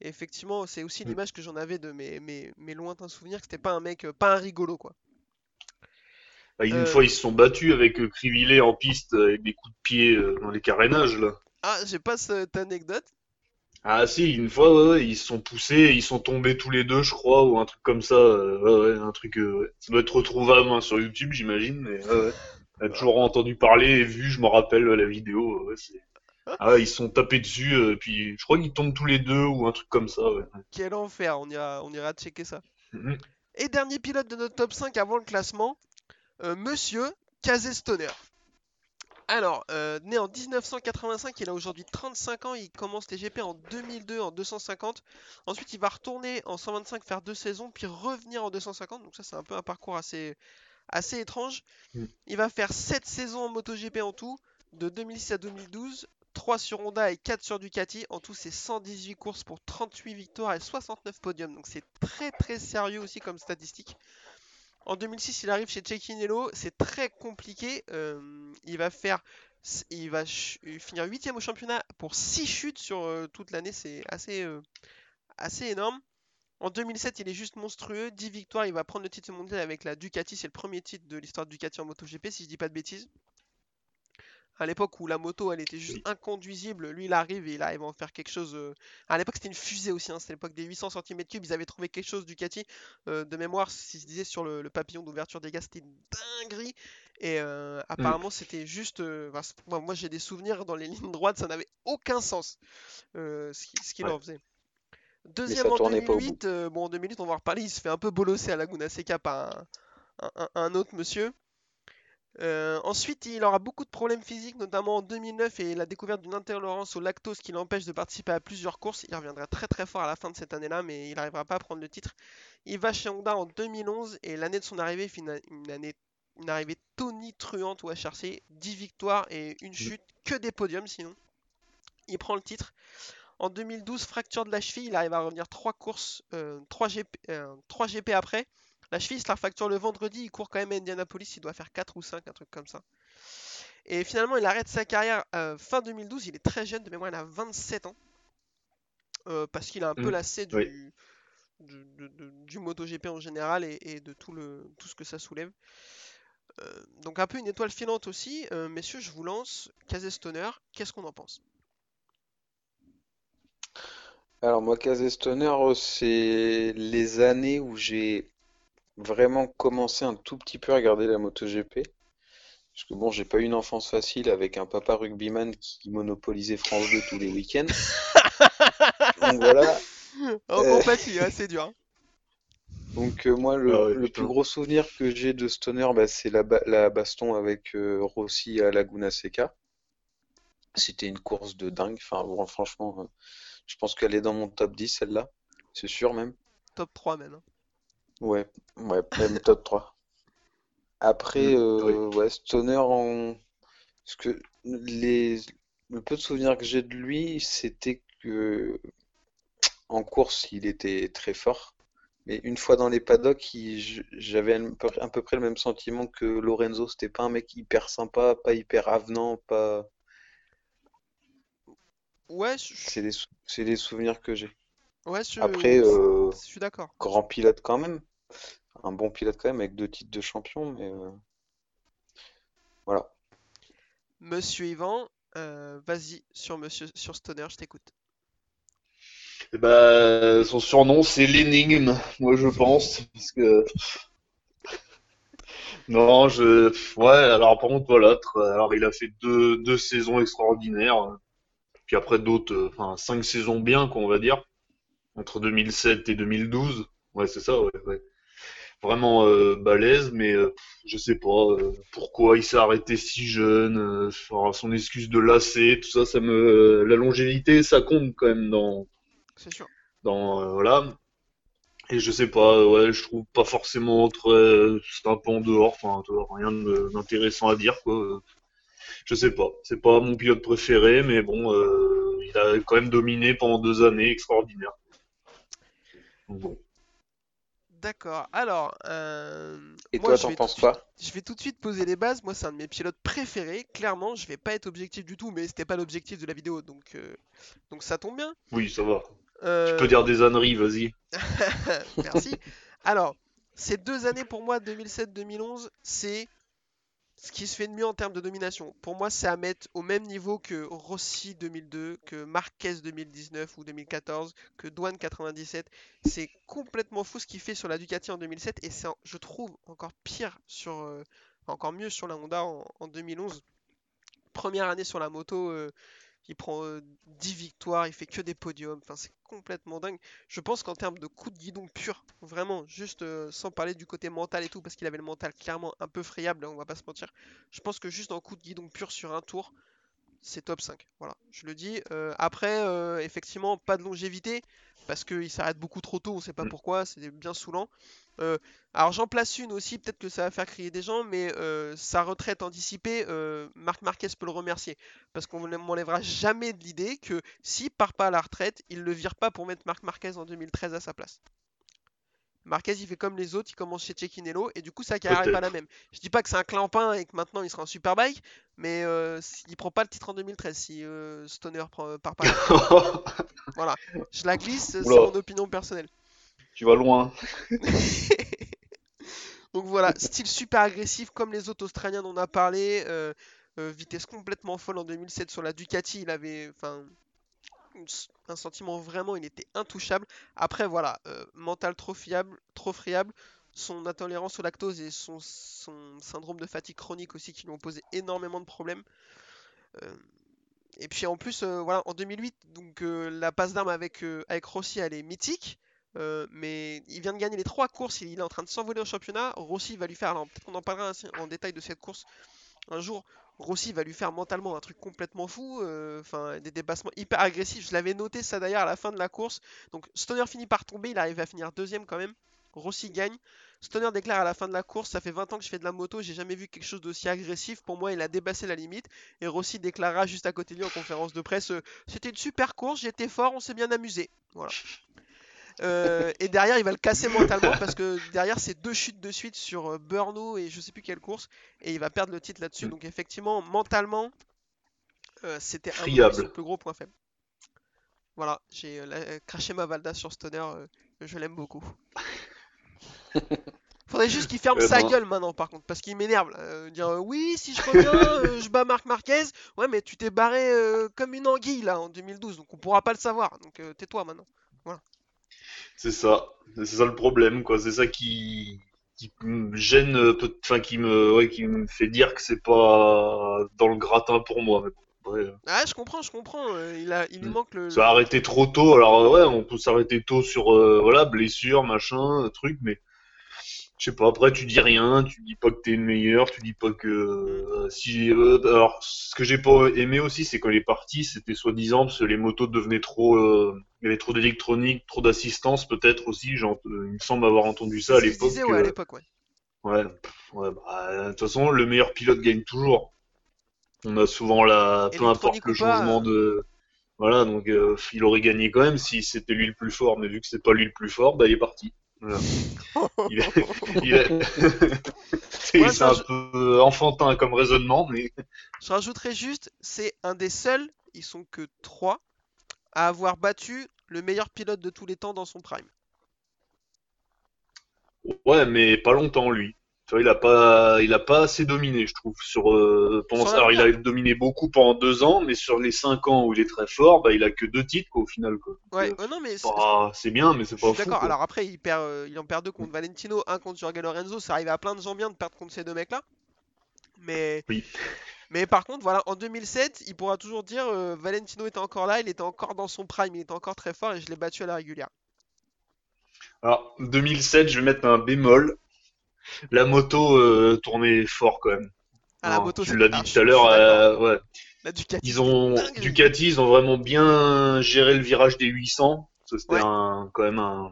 effectivement, c'est aussi Mm. l'image que j'en avais de mes, mes, mes lointains souvenirs, que c'était pas un mec, euh, pas un rigolo, quoi. Bah, une Euh. fois ils se sont battus avec euh, Crivillet en piste avec des coups de pied euh, dans les carénages là. Ah, j'ai pas cette anecdote. Ah si, une fois, ouais, ouais, ils se sont poussés, ils sont tombés tous les deux, je crois, ou un truc comme ça. euh, ouais, ouais, un truc, euh, ça doit être retrouvable hein, sur YouTube, j'imagine. Mais ouais, ouais. On a toujours entendu parler et vu, je me rappelle la vidéo. Ouais, c'est... Ah, ouais, ils sont tapés dessus, euh, puis je crois qu'ils tombent tous les deux ou un truc comme ça. Ouais. Quel enfer, on ira, on ira checker ça. Mhm. Et dernier pilote de notre top 5 avant le classement, euh, Monsieur Casey Stoner. Alors, euh, né en 1985, il a aujourd'hui 35 ans, il commence les GP en 2002 en 250. Ensuite, il va retourner en 125 faire deux saisons, puis revenir en 250. Donc ça, c'est un peu un parcours assez, assez étrange. Mm. Il va faire 7 saisons en MotoGP en tout, de 2006 à 2012. 3 sur Honda et 4 sur Ducati. En tout, c'est 118 courses pour 38 victoires et 69 podiums. Donc c'est très très sérieux aussi comme statistique. En 2006, il arrive chez Cecchinello. C'est très compliqué. Euh, il va finir 8 au championnat pour 6 chutes sur euh, toute l'année. C'est assez, euh, assez énorme. En 2007, il est juste monstrueux. 10 victoires. Il va prendre le titre mondial avec la Ducati. C'est le premier titre de l'histoire de Ducati en MotoGP, si je dis pas de bêtises. À l'époque où la moto elle était juste Oui. inconduisible, lui il arrive et il arrive à en faire quelque chose. euh, À l'époque c'était une fusée aussi, hein, c'était l'époque des 800 cm3. Ils avaient trouvé quelque chose Ducati euh, de mémoire, si se disait sur le, le papillon d'ouverture des gaz, c'était une dinguerie. Et euh, apparemment c'était juste. euh, enfin, moi, j'ai des souvenirs dans les lignes droites, ça n'avait aucun sens euh, ce qu'il ce qu'il Ouais. en faisait. Deuxième en tournait pas au bout. 2008, euh, bon en 2008 on va en reparler, il se fait un peu bolosser à Laguna Seca par un, un- un- un autre monsieur. Euh, ensuite, il aura beaucoup de problèmes physiques, notamment en 2009 et la découverte d'une intolérance au lactose qui l'empêche de participer à plusieurs courses. Il reviendra très très fort à la fin de cette année-là, mais il n'arrivera pas à prendre le titre. Il va chez Honda en 2011 et l'année de son arrivée, fait une, une année, une arrivée tonitruante au HRC, 10 victoires et une chute, que des podiums sinon. Il prend le titre. En 2012, fracture de la cheville, il arrive à revenir 3 courses, euh, 3 GP, euh, 3 GP après. La cheville, il se la fracture le vendredi, il court quand même à Indianapolis, il doit faire 4 ou 5, un truc comme ça. Et finalement, il arrête sa carrière euh, fin 2012, il est très jeune, de mémoire, il a 27 ans. Euh, parce qu'il a un peu Mm, lassé du, oui. du, MotoGP en général et, et de tout, le, tout ce que ça soulève. Euh, donc un peu une étoile filante aussi. Euh, messieurs, je vous lance. Stoner, qu'est-ce qu'on en pense? Alors moi, Stoner, c'est les années où j'ai vraiment commencé un tout petit peu à regarder la MotoGP. Parce que bon, j'ai pas eu une enfance facile avec un papa rugbyman qui monopolisait France 2 tous les week-ends. Donc voilà. En Euh. compatie, hein, c'est dur. hein. Donc euh, moi, le, Ah ouais, le putain. plus gros souvenir que j'ai de Stoner, bah, c'est la, ba- la baston avec euh, Rossi à Laguna Seca. C'était une course de dingue. Enfin, bon, franchement, euh, je pense qu'elle est dans mon top 10, celle-là. C'est sûr même. Top 3 même. Ouais, ouais, même top 3. Après, euh, ouais, Stoner en... Parce que les... le peu de souvenirs que j'ai de lui, c'était que en course, il était très fort. Mais une fois dans les paddocks, il- j'avais un peu, à peu près le même sentiment que Lorenzo. C'était pas un mec hyper sympa, pas hyper avenant, pas... Ouais, je, C'est les, sou- c'est les souvenirs que j'ai. Ouais, je, Après, euh, je suis d'accord. grand pilote quand même. Un bon pilote quand même, avec deux titres de champion, mais euh, voilà. Monsieur Yvan, euh, vas-y sur Monsieur sur Stoner, je t'écoute. Eh ben, son surnom, c'est l'énigme, moi je pense, parce que non, je, ouais, alors par contre voilà, alors il a fait deux, deux saisons extraordinaires, euh, puis après d'autres, euh, enfin cinq saisons bien, quoi, on va dire, entre 2007 et 2012, ouais c'est ça, ouais, ouais. Vraiment euh, balèze, mais euh, je sais pas euh, pourquoi il s'est arrêté si jeune, euh, son excuse de lasser, tout ça, ça me, la longévité, ça compte quand même dans C'est sûr. dans euh, voilà et je sais pas euh, ouais je trouve pas forcément très sympa en dehors enfin rien d'intéressant à dire quoi Euh, je sais pas c'est pas mon pilote préféré mais bon euh, il a quand même dominé pendant deux années extraordinaire bon D'accord. Alors, euh, Et moi, toi, je t'en vais tout penses de suite- quoi? Je vais tout de suite poser les bases. Moi, c'est un de mes pilotes préférés. Clairement, je vais pas être objectif du tout, mais c'était pas l'objectif de la vidéo, donc euh, donc ça tombe bien. oui ça va tu Euh, peux dire des âneries vas-y Merci. Alors, ces deux années pour moi, 2007-2011, c'est ce qui se fait de mieux en termes de domination. Pour moi, c'est à mettre au même niveau que Rossi 2002, que Marquez 2019 ou 2014, que Douane 97. C'est complètement fou ce qu'il fait sur la Ducati en 2007 et c'est, je trouve, encore pire sur, euh, encore mieux sur la Honda en, en 2011. Première année sur la moto, euh, il prend euh, 10 victoires, il fait que des podiums. Enfin, c'est complètement dingue. Je pense qu'en termes de coup de guidon pur, vraiment, juste euh, sans parler du côté mental et tout, parce qu'il avait le mental clairement un peu friable, on va pas se mentir. Je pense que juste en coup de guidon pur sur un tour, c'est top 5. Voilà, je le dis. Euh, après, euh, effectivement, pas de longévité, parce qu'il s'arrête beaucoup trop tôt, on sait pas Mm. pourquoi, c'est bien saoulant. Euh, alors j'en place une aussi, peut-être que ça va faire crier des gens, mais euh, sa retraite anticipée, euh, Marc Marquez peut le remercier. Parce qu'on ne m'enlèvera jamais de l'idée que s'il part pas à la retraite, il le vire pas pour mettre Marc Marquez en 2013 à sa place. Marquez il fait comme les autres, il commence chez Cecchinello et du coup sa carrière est pas la même. Je dis pas que c'est un clampin et que maintenant il sera en superbike, mais euh, il prend pas le titre en 2013 si euh, Stoner prend- part pas. Voilà, je la glisse, c'est mon opinion personnelle. tu vas loin. Donc voilà, style super agressif comme les autres Australiens dont on a parlé, euh, euh, vitesse complètement folle en 2007 sur la Ducati, il avait enfin un sentiment vraiment, il était intouchable. Après voilà, euh, mental trop fiable, trop friable, son intolérance au lactose et son, syndrome de fatigue chronique aussi qui lui ont posé énormément de problèmes. Euh, et puis en plus, euh, voilà, en 2008, donc la passe d'armes avec, avec Rossi, elle est mythique. mais il vient de gagner les trois courses, il est en train de s'envoler au championnat. Rossi va lui faire, alors peut-être qu'on en parlera en détail de cette course un jour. Rossi va lui faire mentalement un truc complètement fou, euh, des dépassements hyper agressifs. Je l'avais noté ça d'ailleurs à la fin de la course. Donc Stoner finit par tomber, il arrive à finir deuxième quand même. Rossi gagne. Stoner déclare à la fin de la course, ça fait 20 ans que je fais de la moto, j'ai jamais vu quelque chose d'aussi agressif. Pour moi, il a dépassé la limite. Et Rossi déclara juste à côté de lui en conférence de presse, euh, c'était une super course, j'étais fort, on s'est bien amusé. Voilà. Euh, et derrière, il va le casser mentalement parce que derrière, c'est deux chutes de suite sur euh, Brno et je sais plus quelle course. Et il va perdre le titre là-dessus. Mm. Donc, effectivement, mentalement, euh, c'était un son plus gros point faible. Voilà, j'ai euh, craché ma Valda sur Stoner, je l'aime beaucoup. Faudrait juste qu'il ferme sa gueule maintenant, par contre, parce qu'il m'énerve. Euh, dire euh, oui, si je reviens, je bats Marc Marquez. Ouais, mais tu t'es barré comme une anguille là en 2012, donc on pourra pas le savoir. Donc tais-toi maintenant. C'est ça, c'est ça le problème, quoi. C'est ça qui, qui me gêne, euh, enfin qui me, ouais, qui me fait dire que c'est pas dans le gratin pour moi. Bon, ouais, Ah, je comprends, je comprends. euh, il a, il Mm. manque le. ça a arrêté trop tôt. Alors euh, ouais, on peut s'arrêter tôt sur euh, voilà blessure, machin, euh, truc, mais je sais pas. Après, tu dis rien, tu dis pas que t'es le meilleur, tu dis pas que euh, si. euh, alors, ce que j'ai pas aimé aussi, c'est quand il est parti, c'était soi-disant parce que les motos devenaient trop, euh, il y avait trop d'électronique, trop d'assistance, peut-être aussi. J'en- euh, il me semble avoir entendu ça à l'époque. ouais, à euh, l'époque, ouais. Ouais, ouais, bah, de toute façon, le meilleur pilote gagne toujours. On a souvent la, peu importe le pas, changement de, voilà, donc euh, il aurait gagné quand même si c'était lui le plus fort, mais vu que c'est pas lui le plus fort, bah il est parti. Voilà. Il est, il est- c'est Ouais, c'est ça, un je- peu enfantin comme raisonnement, mais Je rajouterais juste, c'est un des seuls, ils sont que trois, à avoir battu le meilleur pilote de tous les temps dans son prime. ouais, mais pas longtemps lui. Tu vois, il a pas, il a pas assez dominé, je trouve. Sur, euh, pendant alors il a dominé beaucoup pendant deux ans, mais sur les cinq ans où il est très fort, bah il a que deux titres quoi, au final. Quoi. Donc, Ouais, euh, ouais, non, mais c'est- bah, bien, mais c'est pas d'accord. Alors après, il, perd, euh, il en perd deux contre Valentino, un contre Jorge Lorenzo. Ça arrive à plein de gens bien de perdre contre ces deux mecs-là. Mais, Oui. mais par contre, voilà, en 2007, il pourra toujours dire euh, Valentino était encore là, il était encore dans son prime, il était encore très fort et je l'ai battu à la régulière. Alors, 2007, je vais mettre un bémol. La moto euh, tournait fort quand même. Ah, la Non, moto, tu l'as dit tout à l'heure, euh, ouais. La Ducati, Ils ont dingue. Ducati, ils ont vraiment bien géré le virage des 800. Ça, C'était Ouais. un, quand même un,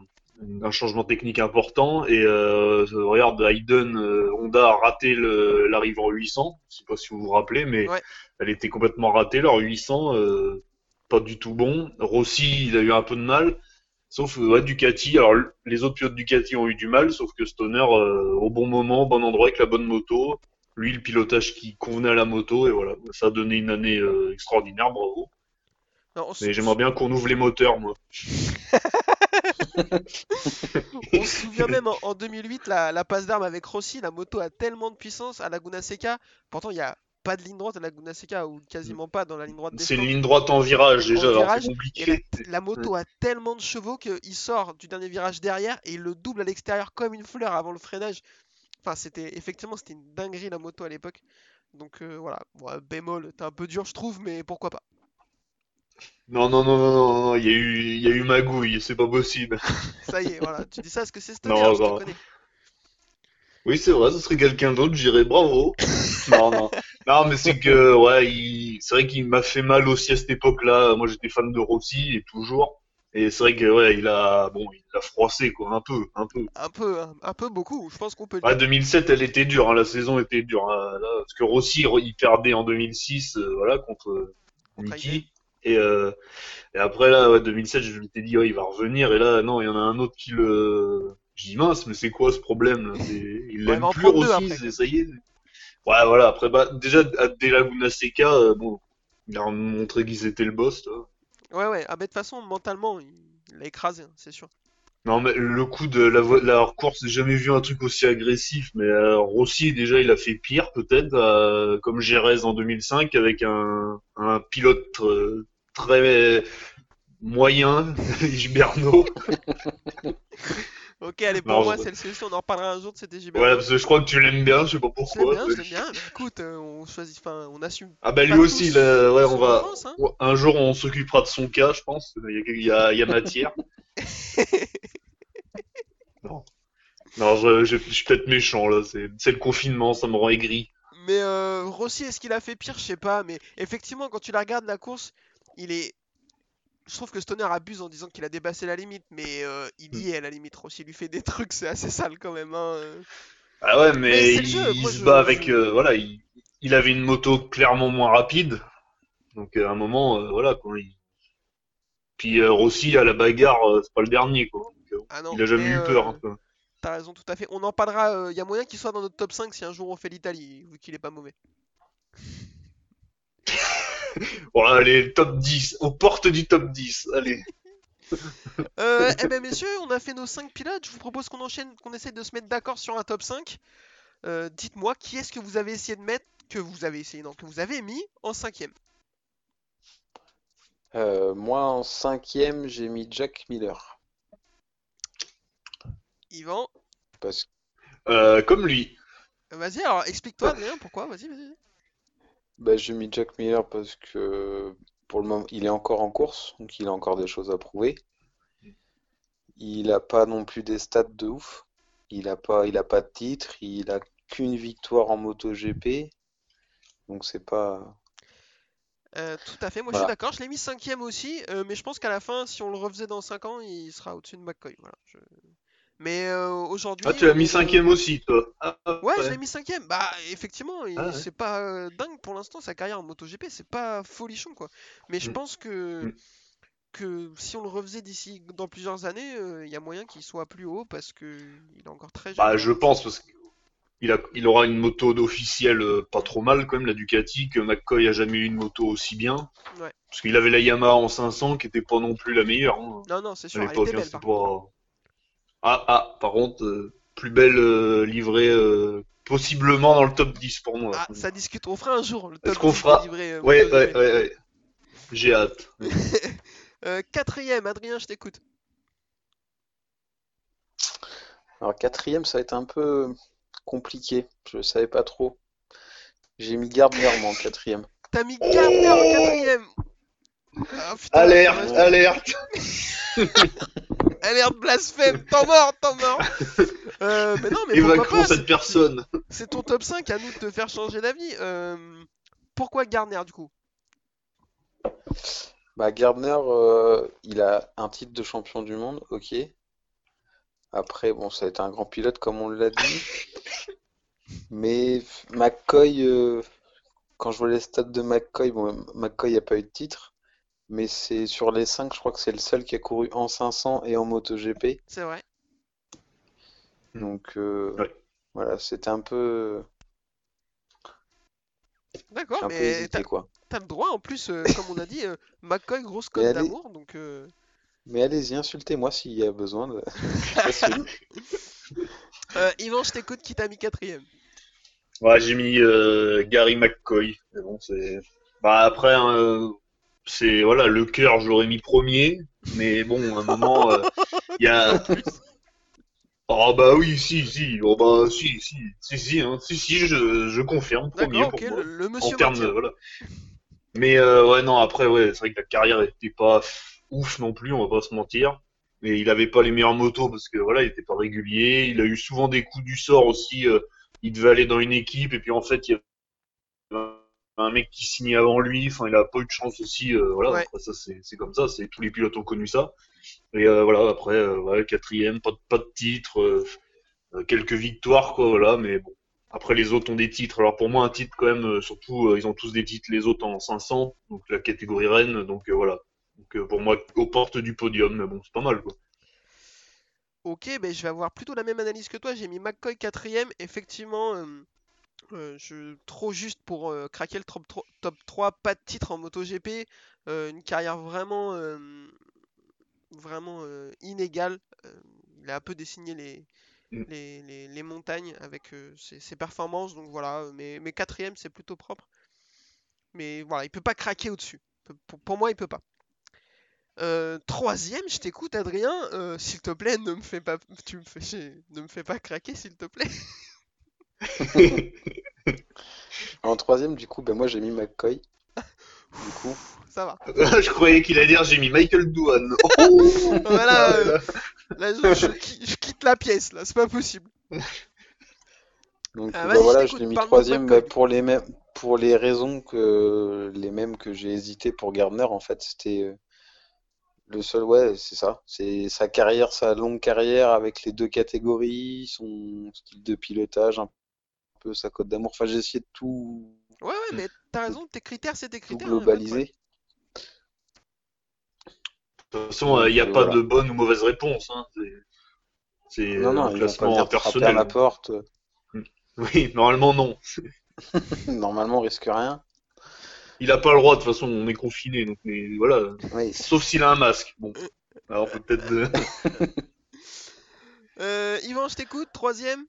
un changement technique important. Et euh, regarde, Hayden, euh, Honda a raté l'arrivée en 800. Je sais pas si vous vous rappelez, mais Ouais. elle était complètement ratée leur 800. euh, pas du tout bon. Rossi, il a eu un peu de mal. Sauf euh, ouais, Ducati. Alors les autres pilotes Ducati ont eu du mal, sauf que Stoner, euh, au bon moment, au bon endroit, avec la bonne moto. Lui, le pilotage qui convenait à la moto, et voilà, ça a donné une année euh, extraordinaire, bravo. Non, Mais j'aimerais bien qu'on ouvre les moteurs, moi. on se souvient même en, en 2008, la, la passe d'armes avec Rossi, la moto a tellement de puissance à Laguna Seca. Pourtant, il n'y a pas de ligne droite à Laguna Seca, ou quasiment pas dans la ligne droite C'est une ligne droite en virage, déjà, virage, la, compliqué. la moto a tellement de chevaux qu'il sort du dernier virage derrière et il le double à l'extérieur comme une fleur avant le freinage. Enfin, c'était effectivement c'était une dinguerie la moto à l'époque. Donc euh, voilà, Bon, bémol, t'es un peu dur je trouve, mais pourquoi pas. Non, non, non, non, non, non, il y a eu, il y a eu magouille, c'est pas possible. Ça y est, voilà. Tu dis ça parce que c'est Non, Stoner, je te non. connais. Oui, c'est vrai, ce serait quelqu'un d'autre, je dirais bravo. Non, non. Non, mais c'est que, ouais, il... c'est vrai qu'il m'a fait mal aussi à cette époque-là. Moi, j'étais fan de Rossi, et toujours. Et c'est vrai que, ouais, il a, bon, il a froissé, quoi, un peu, un peu. Un peu, un peu beaucoup, je pense qu'on peut dire. 2007, elle était dure, hein, la saison était dure. hein, là, parce que Rossi, il perdait en 2006, euh, voilà, contre Contre Niki. Et, euh, et après, là, ouais, 2007, je m'étais dit, ouais, il va revenir. Et là, non, il y en a un autre qui le. Je dis, mince, mais c'est quoi ce problème Il l'aime plus, c'est- ça y est. Ouais, voilà, après, bah, déjà, à- dès Laguna Seca, euh, bon, il a montré qu'ils étaient le boss, toi. Ouais, ouais. Ah, bah, de toute façon, mentalement, il l'a écrasé, hein, c'est sûr. Non, mais le coup de la, vo- la course, j'ai jamais vu un truc aussi agressif. Mais euh, Rossi, déjà, il a fait pire, peut-être, euh, comme Jerez en 2005, avec un, un pilote euh, très moyen, Gilberno. Ok, allez, pour Non, moi, c'est le solution. On en reparlera un jour de cet Ouais, Gilberto. parce que je crois que tu l'aimes bien, je sais pas Je l'aime pourquoi. bien, mais- je l'aime bien. mais écoute, euh, on choisit, enfin, on assume. Ah bah lui aussi, tous il a- ouais, on va. hein. Ouais, Un jour, on s'occupera de son cas, je pense. Il y a, il y a- matière. non. Non, je, je- je suis peut-être méchant là. C'est c'est le confinement, ça me rend aigri. Mais euh, Rossi, est-ce qu'il a fait pire? Je sais pas. Mais effectivement, quand tu la regardes, la course, il est. Je trouve que Stoner abuse en disant qu'il a dépassé la limite, mais euh, il y est à la limite. Rossi lui fait des trucs, c'est assez sale quand même. Hein. Ah ouais, Mais il, jeu, il moi, se je- bat avec. je- euh, voilà, il, il avait une moto clairement moins rapide. Donc euh, à un moment, euh, voilà, quand il. Puis euh, Rossi à la bagarre, euh, c'est pas le dernier quoi. Donc, euh, Ah non, il a jamais mais, eu peur. T'as raison, tout à fait. On en parlera. Il y a moyen qu'il soit dans notre top 5 si un jour on fait l'Italie, vu qu'il est pas mauvais. Bon, allez, top 10, aux portes du top 10. Allez. Euh, eh ben messieurs, on a fait nos 5 pilotes. Je vous propose qu'on enchaîne, qu'on essaie de se mettre d'accord sur un top 5. Euh, Dites-moi qui est-ce que vous avez essayé de mettre, que vous avez essayé, non, que vous avez mis en cinquième? Euh, moi, en cinquième, j'ai mis Jack Miller. Yvan, Parce Euh, comme lui. vas-y, alors explique-toi, pourquoi? Vas-y, vas-y. Bah, j'ai mis Jack Miller parce que pour le moment, il est encore en course, donc il a encore des choses à prouver. Il a pas non plus des stats de ouf. Il a pas, il a pas de titre. Il a qu'une victoire en MotoGP. Donc c'est pas. Euh, tout à fait, moi je suis d'accord, je l'ai mis cinquième aussi, euh, mais je pense qu'à la fin, si on le refaisait dans 5 ans, il sera au-dessus de McCoy. Voilà, je- Mais euh, aujourd'hui. Ah, tu l'as mis euh, cinquième aussi, toi. Ah, Ouais, je l'ai mis cinquième. Bah, effectivement, Ah ouais. c'est pas euh, dingue pour l'instant sa carrière en MotoGP, c'est pas folichon quoi. Mais je Mm. pense que Mm. que si on le refaisait d'ici dans plusieurs années, euh, il y a moyen qu'il soit plus haut parce que il est encore très jeune. Bah, quoi. je pense, parce qu'il a, il aura une moto officielle euh, pas trop mal, quand même, la Ducati, que McCoy a jamais eu une moto aussi bien. Ouais. Parce qu'il avait la Yamaha en 500, qui était pas non plus la meilleure, hein, Non, non, c'est sûr, à elle l'époque. hein, c'était pas... Ah, ah, par contre, euh, plus belle euh, livrée, euh, possiblement dans le top 10 pour moi. Ah, ça discute, on fera un jour le top Est-ce qu'on 10 fera euh, Ouais, ouais, ouais, ouais. J'ai hâte. Euh, quatrième, Adrien, je t'écoute. Alors quatrième, ça va être un peu compliqué. Je savais pas trop. J'ai mis Gardner moi en quatrième. T'as mis Gardner en quatrième. Ah, putain, Alerte, ouais. alerte Alerte blasphème, t'en mort, t'en mort. Euh, mais non, mais pourquoi Évacuons pas, cette c'est- personne. C'est ton top 5, à nous de te faire changer d'avis. Euh, pourquoi Gardner du coup? Bah Gardner, euh, il a un titre de champion du monde, ok. Après, bon, ça a été un grand pilote comme on l'a dit. Mais McCoy, euh, quand je vois les stats de McCoy, bon, McCoy n'a pas eu de titre. Mais c'est sur les 5, je crois que c'est le seul qui a couru en 500 et en MotoGP. C'est vrai. Donc euh, Ouais. voilà, c'était un peu, D'accord, j'ai un peu mais hésité quoi. t'as le droit en plus, euh, comme on a dit, euh, McCoy, grosse cote allez- d'amour, donc euh, Mais allez-y, insultez-moi s'il y a besoin de. Euh, Yvan, je t'écoute, qui t'a mis quatrième Ouais, j'ai mis euh, Gary McCoy. Mais bon, c'est. Bah après, hein, c'est voilà, le cœur, j'aurais mis premier, mais bon, à un moment, euh, il y a. Oh bah oui, si, si, oh bah si, si, si, si, hein, si, si, je, je confirme, premier pour moi. le, le En monsieur termes de voilà. Mais euh, ouais, non, après, ouais, c'est vrai que la carrière était pas ouf non plus, on va pas se mentir. Mais il avait pas les meilleures motos parce que voilà, il était pas régulier. Il a eu souvent des coups du sort aussi. euh, il devait aller dans une équipe et puis en fait, il y avait un mec qui signait avant lui. Enfin, il a pas eu de chance aussi. euh, voilà, Ouais. après ça, c'est comme ça. C'est tous les pilotes ont connu ça. Et euh, voilà, après, euh, ouais, quatrième, pas de, pas de titre, quelques victoires, quoi, voilà. Mais bon, après les autres ont des titres. Alors pour moi, un titre quand même, surtout, ils ont tous des titres. Les autres en 500, donc la catégorie reine. Donc voilà. Donc pour moi, aux portes du podium, mais bon, c'est pas mal, quoi. Ok, ben je vais avoir plutôt la même analyse que toi. J'ai mis McCoy quatrième. Effectivement, euh, je trop juste pour euh, craquer le top 3, top 3, pas de titre en MotoGP, euh, une carrière vraiment, euh, vraiment inégale. Il a un peu dessiné les, Mm. les, les- les montagnes avec ses, ses performances. Donc voilà, mais, mais quatrième, c'est plutôt propre. Mais voilà, il peut pas craquer au-dessus. Pour, pour moi, il peut pas. Troisième, je t'écoute, Adrien. S'il te plaît, ne me fais pas, tu me fais, ne me fais pas craquer, s'il te plaît. En troisième, du coup, ben moi j'ai mis McCoy. Du coup, Ça va. je croyais qu'il allait dire j'ai mis Michael Douane. Voilà, euh, là, je, je qui- je quitte la pièce, là, c'est pas possible. donc Ah, bah je voilà, je l'ai mis troisième bah, pour les mêmes pour les raisons que les mêmes que j'ai hésité pour Gardner. En fait, c'était euh, le seul, ouais, c'est ça. C'est sa carrière, sa longue carrière avec les deux catégories, son style de pilotage, un peu sa cote d'amour. Enfin, j'ai essayé de tout, Ouais, ouais, mais t'as raison, tes critères, c'est tes tout critères. hein, de problème. globaliser. De toute façon, il n'y a pas voilà. de bonne ou mauvaise réponse. Hein. C'est- Non, non, un pas classement personnel. la porte. Oui, normalement non. Normalement, on risque rien. Il a pas le droit, de toute façon, on est confiné, donc mais voilà. Oui. Sauf s'il a un masque. Bon, alors peut-être. de- Euh, Yvan, je t'écoute, troisième.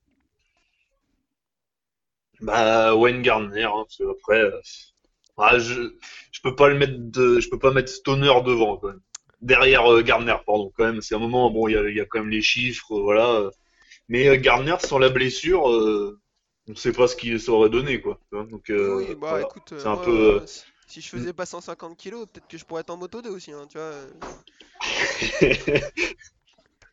Bah Wayne Gardner, hein, parce que après, euh, ah, je je peux pas le mettre de, je peux pas mettre Stoner devant quand même. Derrière euh, Gardner, pardon, quand même. C'est un moment, bon, il y a, y a quand même les chiffres, euh, voilà. Mais Gardner sans la blessure, on sait pas ce qu'il ça aurait donné, quoi. Donc oui, bah voilà. écoute, C'est un moi, peu, si, si je faisais pas 150 kilos, peut-être que je pourrais être en moto 2 aussi, hein, tu vois.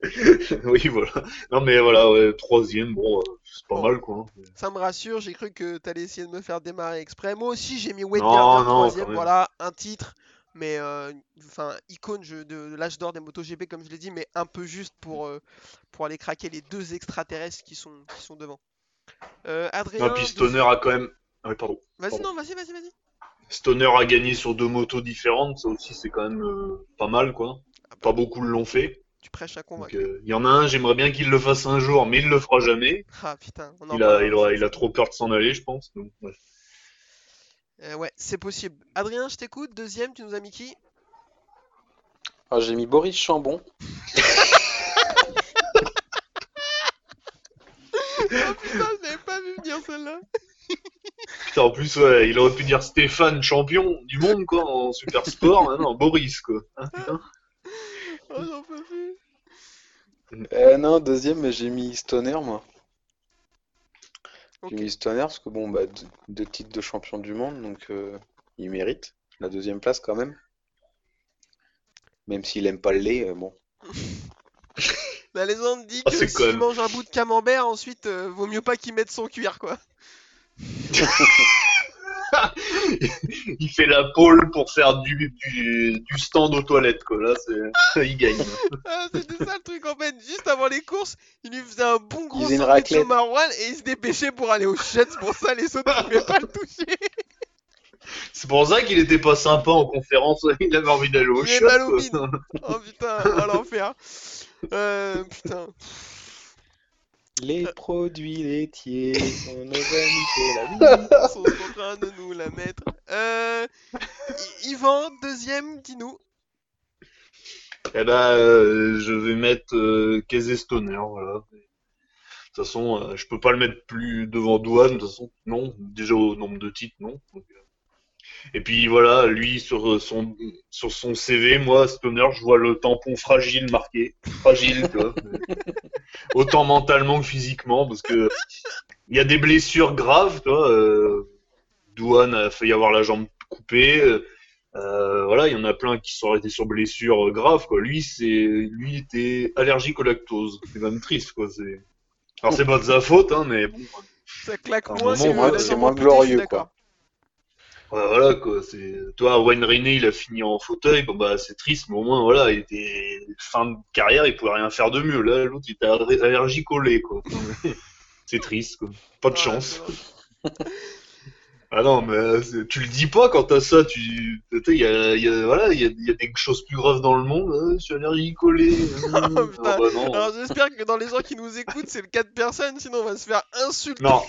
oui, voilà. Non, mais voilà, ouais, troisième, bon, euh, c'est pas Bon. mal, quoi. hein. Ça me rassure, j'ai cru que t'allais essayer de me faire démarrer exprès. Moi aussi, j'ai mis Wade Gardner troisième, voilà, un titre, mais euh, enfin icône je- de l'âge d'or des MotoGP comme je l'ai dit, mais un peu juste pour euh, pour aller craquer les deux extraterrestres qui sont qui sont devant. Euh, Adrien, Non, puis Stoner a quand même. Ah oui, pardon. vas-y non, vas-y, vas-y, vas-y. Stoner a gagné sur deux motos différentes, ça aussi c'est quand même pas mal quoi. Ah bah, Pas beaucoup l'ont fait. Tu prêches à convaincre. euh, il y en a un, j'aimerais bien qu'il le fasse un jour, mais il le fera jamais. Ah putain, on en Il a, parlera il aura- aussi. il a trop peur de s'en aller, je pense. Donc, ouais. Euh, ouais, c'est possible. Adrien, je t'écoute. Deuxième, tu nous as mis qui? Ah, j'ai mis Boris Chambon. Oh putain, je l'avais pas vu venir celle-là. Putain, en plus, ouais, il aurait pu dire Stéphane, champion du monde quoi, en super sport. Ah non, Boris quoi. Ah, putain. Oh, j'en peux plus. Euh, non, deuxième, mais j'ai mis Stoner, moi. Ok. J'ai mis Stoner parce que bon, bah, deux, deux titres de champion du monde, donc euh, il mérite la deuxième place quand même. Même s'il aime pas le lait, euh, bon. La légende dit Ah, que c'est s'il mange un bout de camembert, ensuite, euh, vaut mieux pas qu'il mette son cuir, quoi. il fait la pole pour faire du, du, du stand aux toilettes quoi. Là, c'est, il gagne. Ah, c'était ça le truc, en fait. Juste avant les courses, il lui faisait un bon gros au raclette. maroilles et il se dépêchait pour aller au chiottes. Pour ça, les autres ne pouvaient pas le toucher. C'est pour ça qu'il était pas sympa en conférence. Il avait envie d'aller au bide. Oh putain, oh l'enfer. Euh, putain. Les produits laitiers sont nos amis de la vie. Ils sont en train de nous la mettre. Euh, Yvan, deuxième, dis-nous. Eh ben, euh, je vais mettre euh, Casey Stoner, voilà. De toute façon, euh, je peux pas le mettre plus devant Douane, de toute façon, non. Déjà au nombre de titres, non. Donc, euh. Et puis voilà, lui sur euh, son sur son CV, moi Stoner, je vois le tampon fragile marqué, fragile, tu vois. Autant mentalement que physiquement, parce que il y a des blessures graves, tu vois. Euh, Douane a failli avoir la jambe coupé. euh, euh, voilà, il y en a plein qui sont arrêtés sur blessure euh, grave, quoi. Lui, c'est, lui était allergique au lactose. C'est même triste, quoi. C'est, alors c'est pas de sa faute, hein, mais bon. Ça claque moins, c'est moi, moins, glorieux, quoi. Ouais, voilà, quoi. C'est, toi, Wayne Rainey, il a fini en fauteuil, bon, bah, c'est triste, mais au moins, voilà, il était fin de carrière, il pouvait rien faire de mieux. Là, l'autre, il était aller- allergique au lait, quoi. c'est triste, quoi. Pas de Ouais, chance. Ah non, mais euh, tu le dis pas quand t'as ça, tu, il y a, y a, voilà, il y a, il y a des choses plus graves dans le monde, hein, je suis allergique au lait. hein. Oh. Ah bah non. Alors j'espère que dans les gens qui nous écoutent, c'est le cas de personne, sinon on va se faire insulter. Non,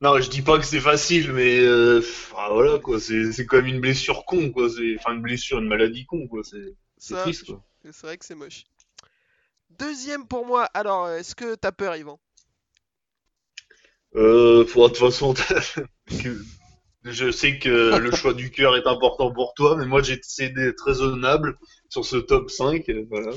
non, je dis pas que c'est facile, mais euh, ah, voilà quoi, c'est c'est comme une blessure con quoi, c'est enfin une blessure, une maladie con quoi, c'est triste quoi. C'est vrai que c'est moche. Deuxième pour moi, alors est-ce que t'as peur, Yvan? Euh, de toute façon, je sais que le choix du cœur est important pour toi, mais moi j'ai essayé d'être raisonnable sur ce top 5, euh, voilà.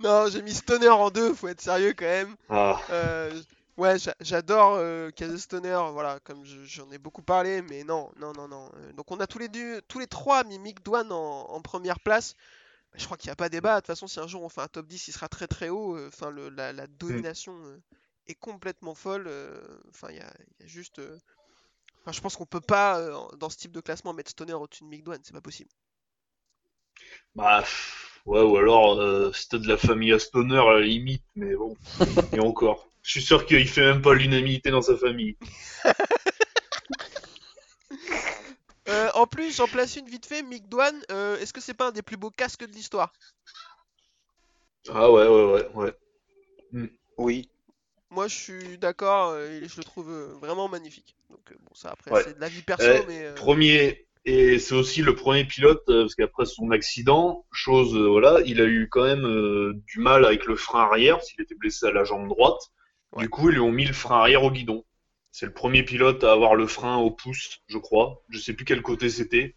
Non, j'ai mis Stoner en deux, faut être sérieux quand même. Ah, Euh, ouais, j'a- j'adore euh, Stoner, voilà, comme je- j'en ai beaucoup parlé, mais non, non, non, non. Euh, Donc on a tous les deux, tous les trois mis Mick Dwan en, en première place. Je crois qu'il n'y a pas débat. De toute façon, si un jour on fait un top 10, il sera très très haut. Euh, Enfin, le- la, la domination euh, est complètement folle. Enfin, il y a, il y a juste. Enfin, je pense qu'on peut pas, dans ce type de classement, mettre Stoner au-dessus de Mick Dwan, c'est pas possible. bah, ouais, ou alors euh, c'était de la famille à Stoner à la limite, mais bon, et encore. Je suis sûr qu'il fait même pas l'unanimité dans sa famille. Euh, en plus, j'en place une vite fait. Mick Dwan, euh, est-ce que c'est pas un des plus beaux casques de l'histoire? Ah ouais, ouais, ouais, ouais. Oui. Moi, je suis d'accord, euh, et je le trouve vraiment magnifique. Donc, euh, bon, ça après, Ouais. c'est de la vie perso, mais. Premier, et c'est aussi le premier pilote, euh, parce qu'après son accident, chose, euh, voilà, il a eu quand même euh, du mal avec le frein arrière, s'il était blessé à la jambe droite. Ouais. Du coup, ils lui ont mis le frein arrière au guidon. C'est le premier pilote à avoir le frein au pouce, je crois. Je sais plus quel côté c'était.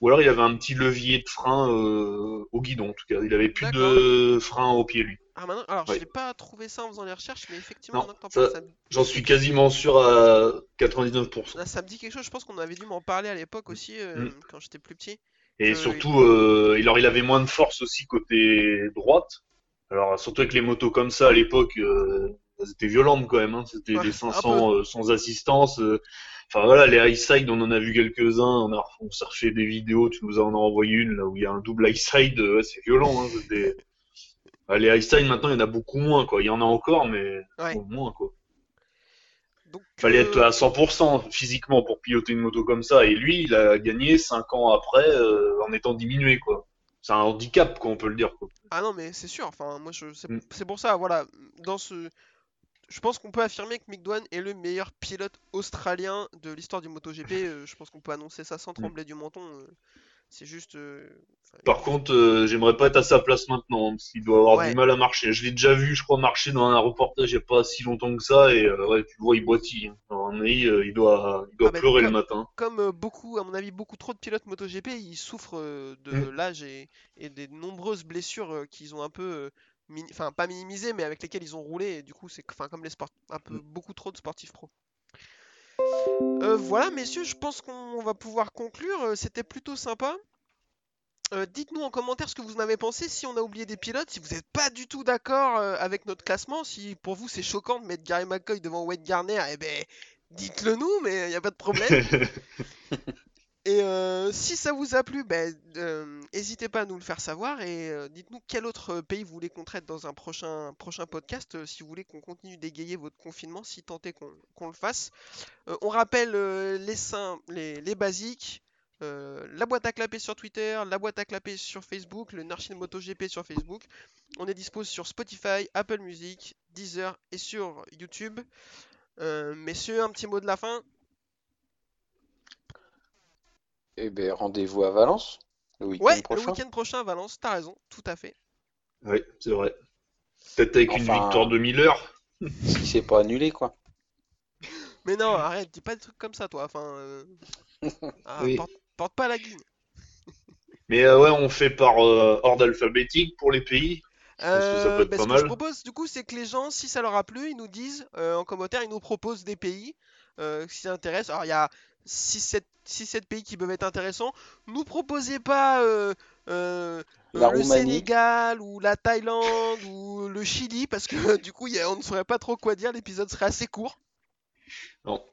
Ou alors il avait un petit levier de frein euh, au guidon, en tout cas. Il avait plus de frein au pied, lui. Ah, maintenant, alors, Ouais. je n'ai pas trouvé ça en faisant les recherches, mais effectivement, Non, maintenant que t'en ça- J'en suis quasiment sûr à 99%. là, ça me dit quelque chose. Je pense qu'on avait dû m'en parler à l'époque aussi, euh, Mm. quand j'étais plus petit. Et Euh, surtout, euh, il, alors, il avait moins de force aussi côté droite. Alors, surtout avec les motos comme ça à l'époque, euh, elles étaient violentes quand même. Hein. C'était Ouais, des un 500 euh, sans assistance. euh. Enfin voilà, les high side, on en a vu quelques-uns. On a on s'est refait des vidéos. Tu nous en as envoyé une là où il y a un double high side. euh, ouais, c'est violent. Hein. C'était- les high side maintenant, il y en a beaucoup moins. Quoi. Il y en a encore, mais Ouais. bon, moins quoi. Donc, Fallait être à 100% physiquement pour piloter une moto comme ça. Et lui, il a gagné 5 ans après euh, en étant diminué, quoi. C'est un handicap, quoi, on peut le dire. Quoi. Ah non, mais c'est sûr. Enfin, moi, je... c'est Mm. c'est pour ça, voilà. Dans ce. Je pense qu'on peut affirmer que Mick Dwan est le meilleur pilote australien de l'histoire du MotoGP. euh, je pense qu'on peut annoncer ça sans trembler du menton. euh, C'est juste. euh, enfin, Par contre, euh, j'aimerais pas être à sa place maintenant, parce qu'il doit avoir Ouais. du mal à marcher. Je l'ai déjà vu, je crois, marcher dans un reportage il y a pas si longtemps que ça, et euh, ouais, tu le vois, il boitille. hein. Alors, euh, il doit, il doit Ah, mais pleurer le matin. comme beaucoup, à mon avis, beaucoup trop de pilotes MotoGP, ils souffrent de Mm. l'âge et, et des nombreuses blessures qu'ils ont un peu, euh, enfin pas minimisées, mais avec lesquelles ils ont roulé. Et du coup, c'est comme les sports, un peu Mm. beaucoup trop de sportifs pro. Euh, voilà, messieurs, je pense qu'on va pouvoir conclure. Euh, C'était plutôt sympa. Euh, Dites-nous en commentaire ce que vous en avez pensé, si on a oublié des pilotes, si vous n'êtes pas du tout d'accord avec notre classement, si pour vous c'est choquant de mettre Gary McCoy devant Wade Garner, eh ben dites-le nous, mais il n'y a pas de problème. Et euh, si ça vous a plu, ben, euh, n'hésitez pas à nous le faire savoir et euh, dites-nous quel autre pays vous voulez qu'on traite dans un prochain, prochain podcast, si vous voulez qu'on continue d'égayer votre confinement, si tant est qu'on le fasse. On rappelle les, les, basiques, la boîte à clapper sur Twitter, la boîte à clapper sur Facebook, le Nurshin MotoGP sur Facebook. On est dispo sur Spotify, Apple Music, Deezer et sur YouTube. Messieurs, un petit mot de la fin Eh ben, rendez-vous à Valence le week-end Ouais, le prochain. week-end prochain à Valence, t'as raison, tout à fait. oui, c'est vrai. Peut-être avec une victoire de Miller. Si c'est pas annulé, quoi. Mais non, arrête, dis pas des trucs comme ça, toi. Enfin, euh, ah, Oui. porte, porte pas la guigne. Mais euh, ouais, on fait par euh, ordre alphabétique pour les pays. Je pense que ça Euh, peut être bah, pas ce que je mal. propose, du coup, c'est que les gens, si ça leur a plu, ils nous disent euh, en commentaire, ils nous proposent des pays euh, si ça intéresse. Alors, il y a 6-7 pays qui peuvent être intéressants. Nous proposez pas euh, euh, La le Roumanie. Sénégal ou la Thaïlande ou le Chili parce que du coup il y a- on ne saurait pas trop quoi dire, l'épisode serait assez court. Non.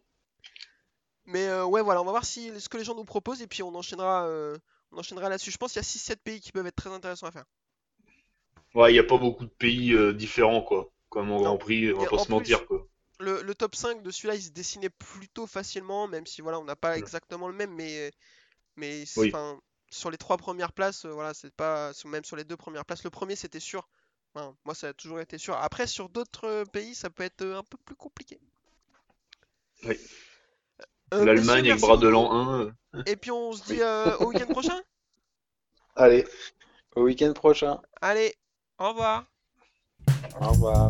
Mais euh, ouais voilà, on va voir si, ce que les gens nous proposent et puis on enchaînera, euh, on enchaînera là-dessus. Je pense qu'il y a 6-7 pays qui peuvent être très intéressants à faire. Ouais, il n'y a pas beaucoup de pays euh, différents, quoi. Comme Non. Grand Prix, on va pas en se mentir, quoi. Le, le top 5 de celui-là il se dessinait plutôt facilement, même si voilà on n'a pas exactement le même, mais, mais Oui. sur les trois premières places, euh, voilà, c'est pas même sur les deux premières places. Le premier c'était sûr. Enfin, moi ça a toujours été sûr. Après sur d'autres euh, pays ça peut être euh, un peu plus compliqué. Oui. Euh, L'Allemagne avec bras de l'an 1. Et puis on se dit euh, au week-end prochain? Allez, au week-end prochain. Allez, au revoir. Au revoir.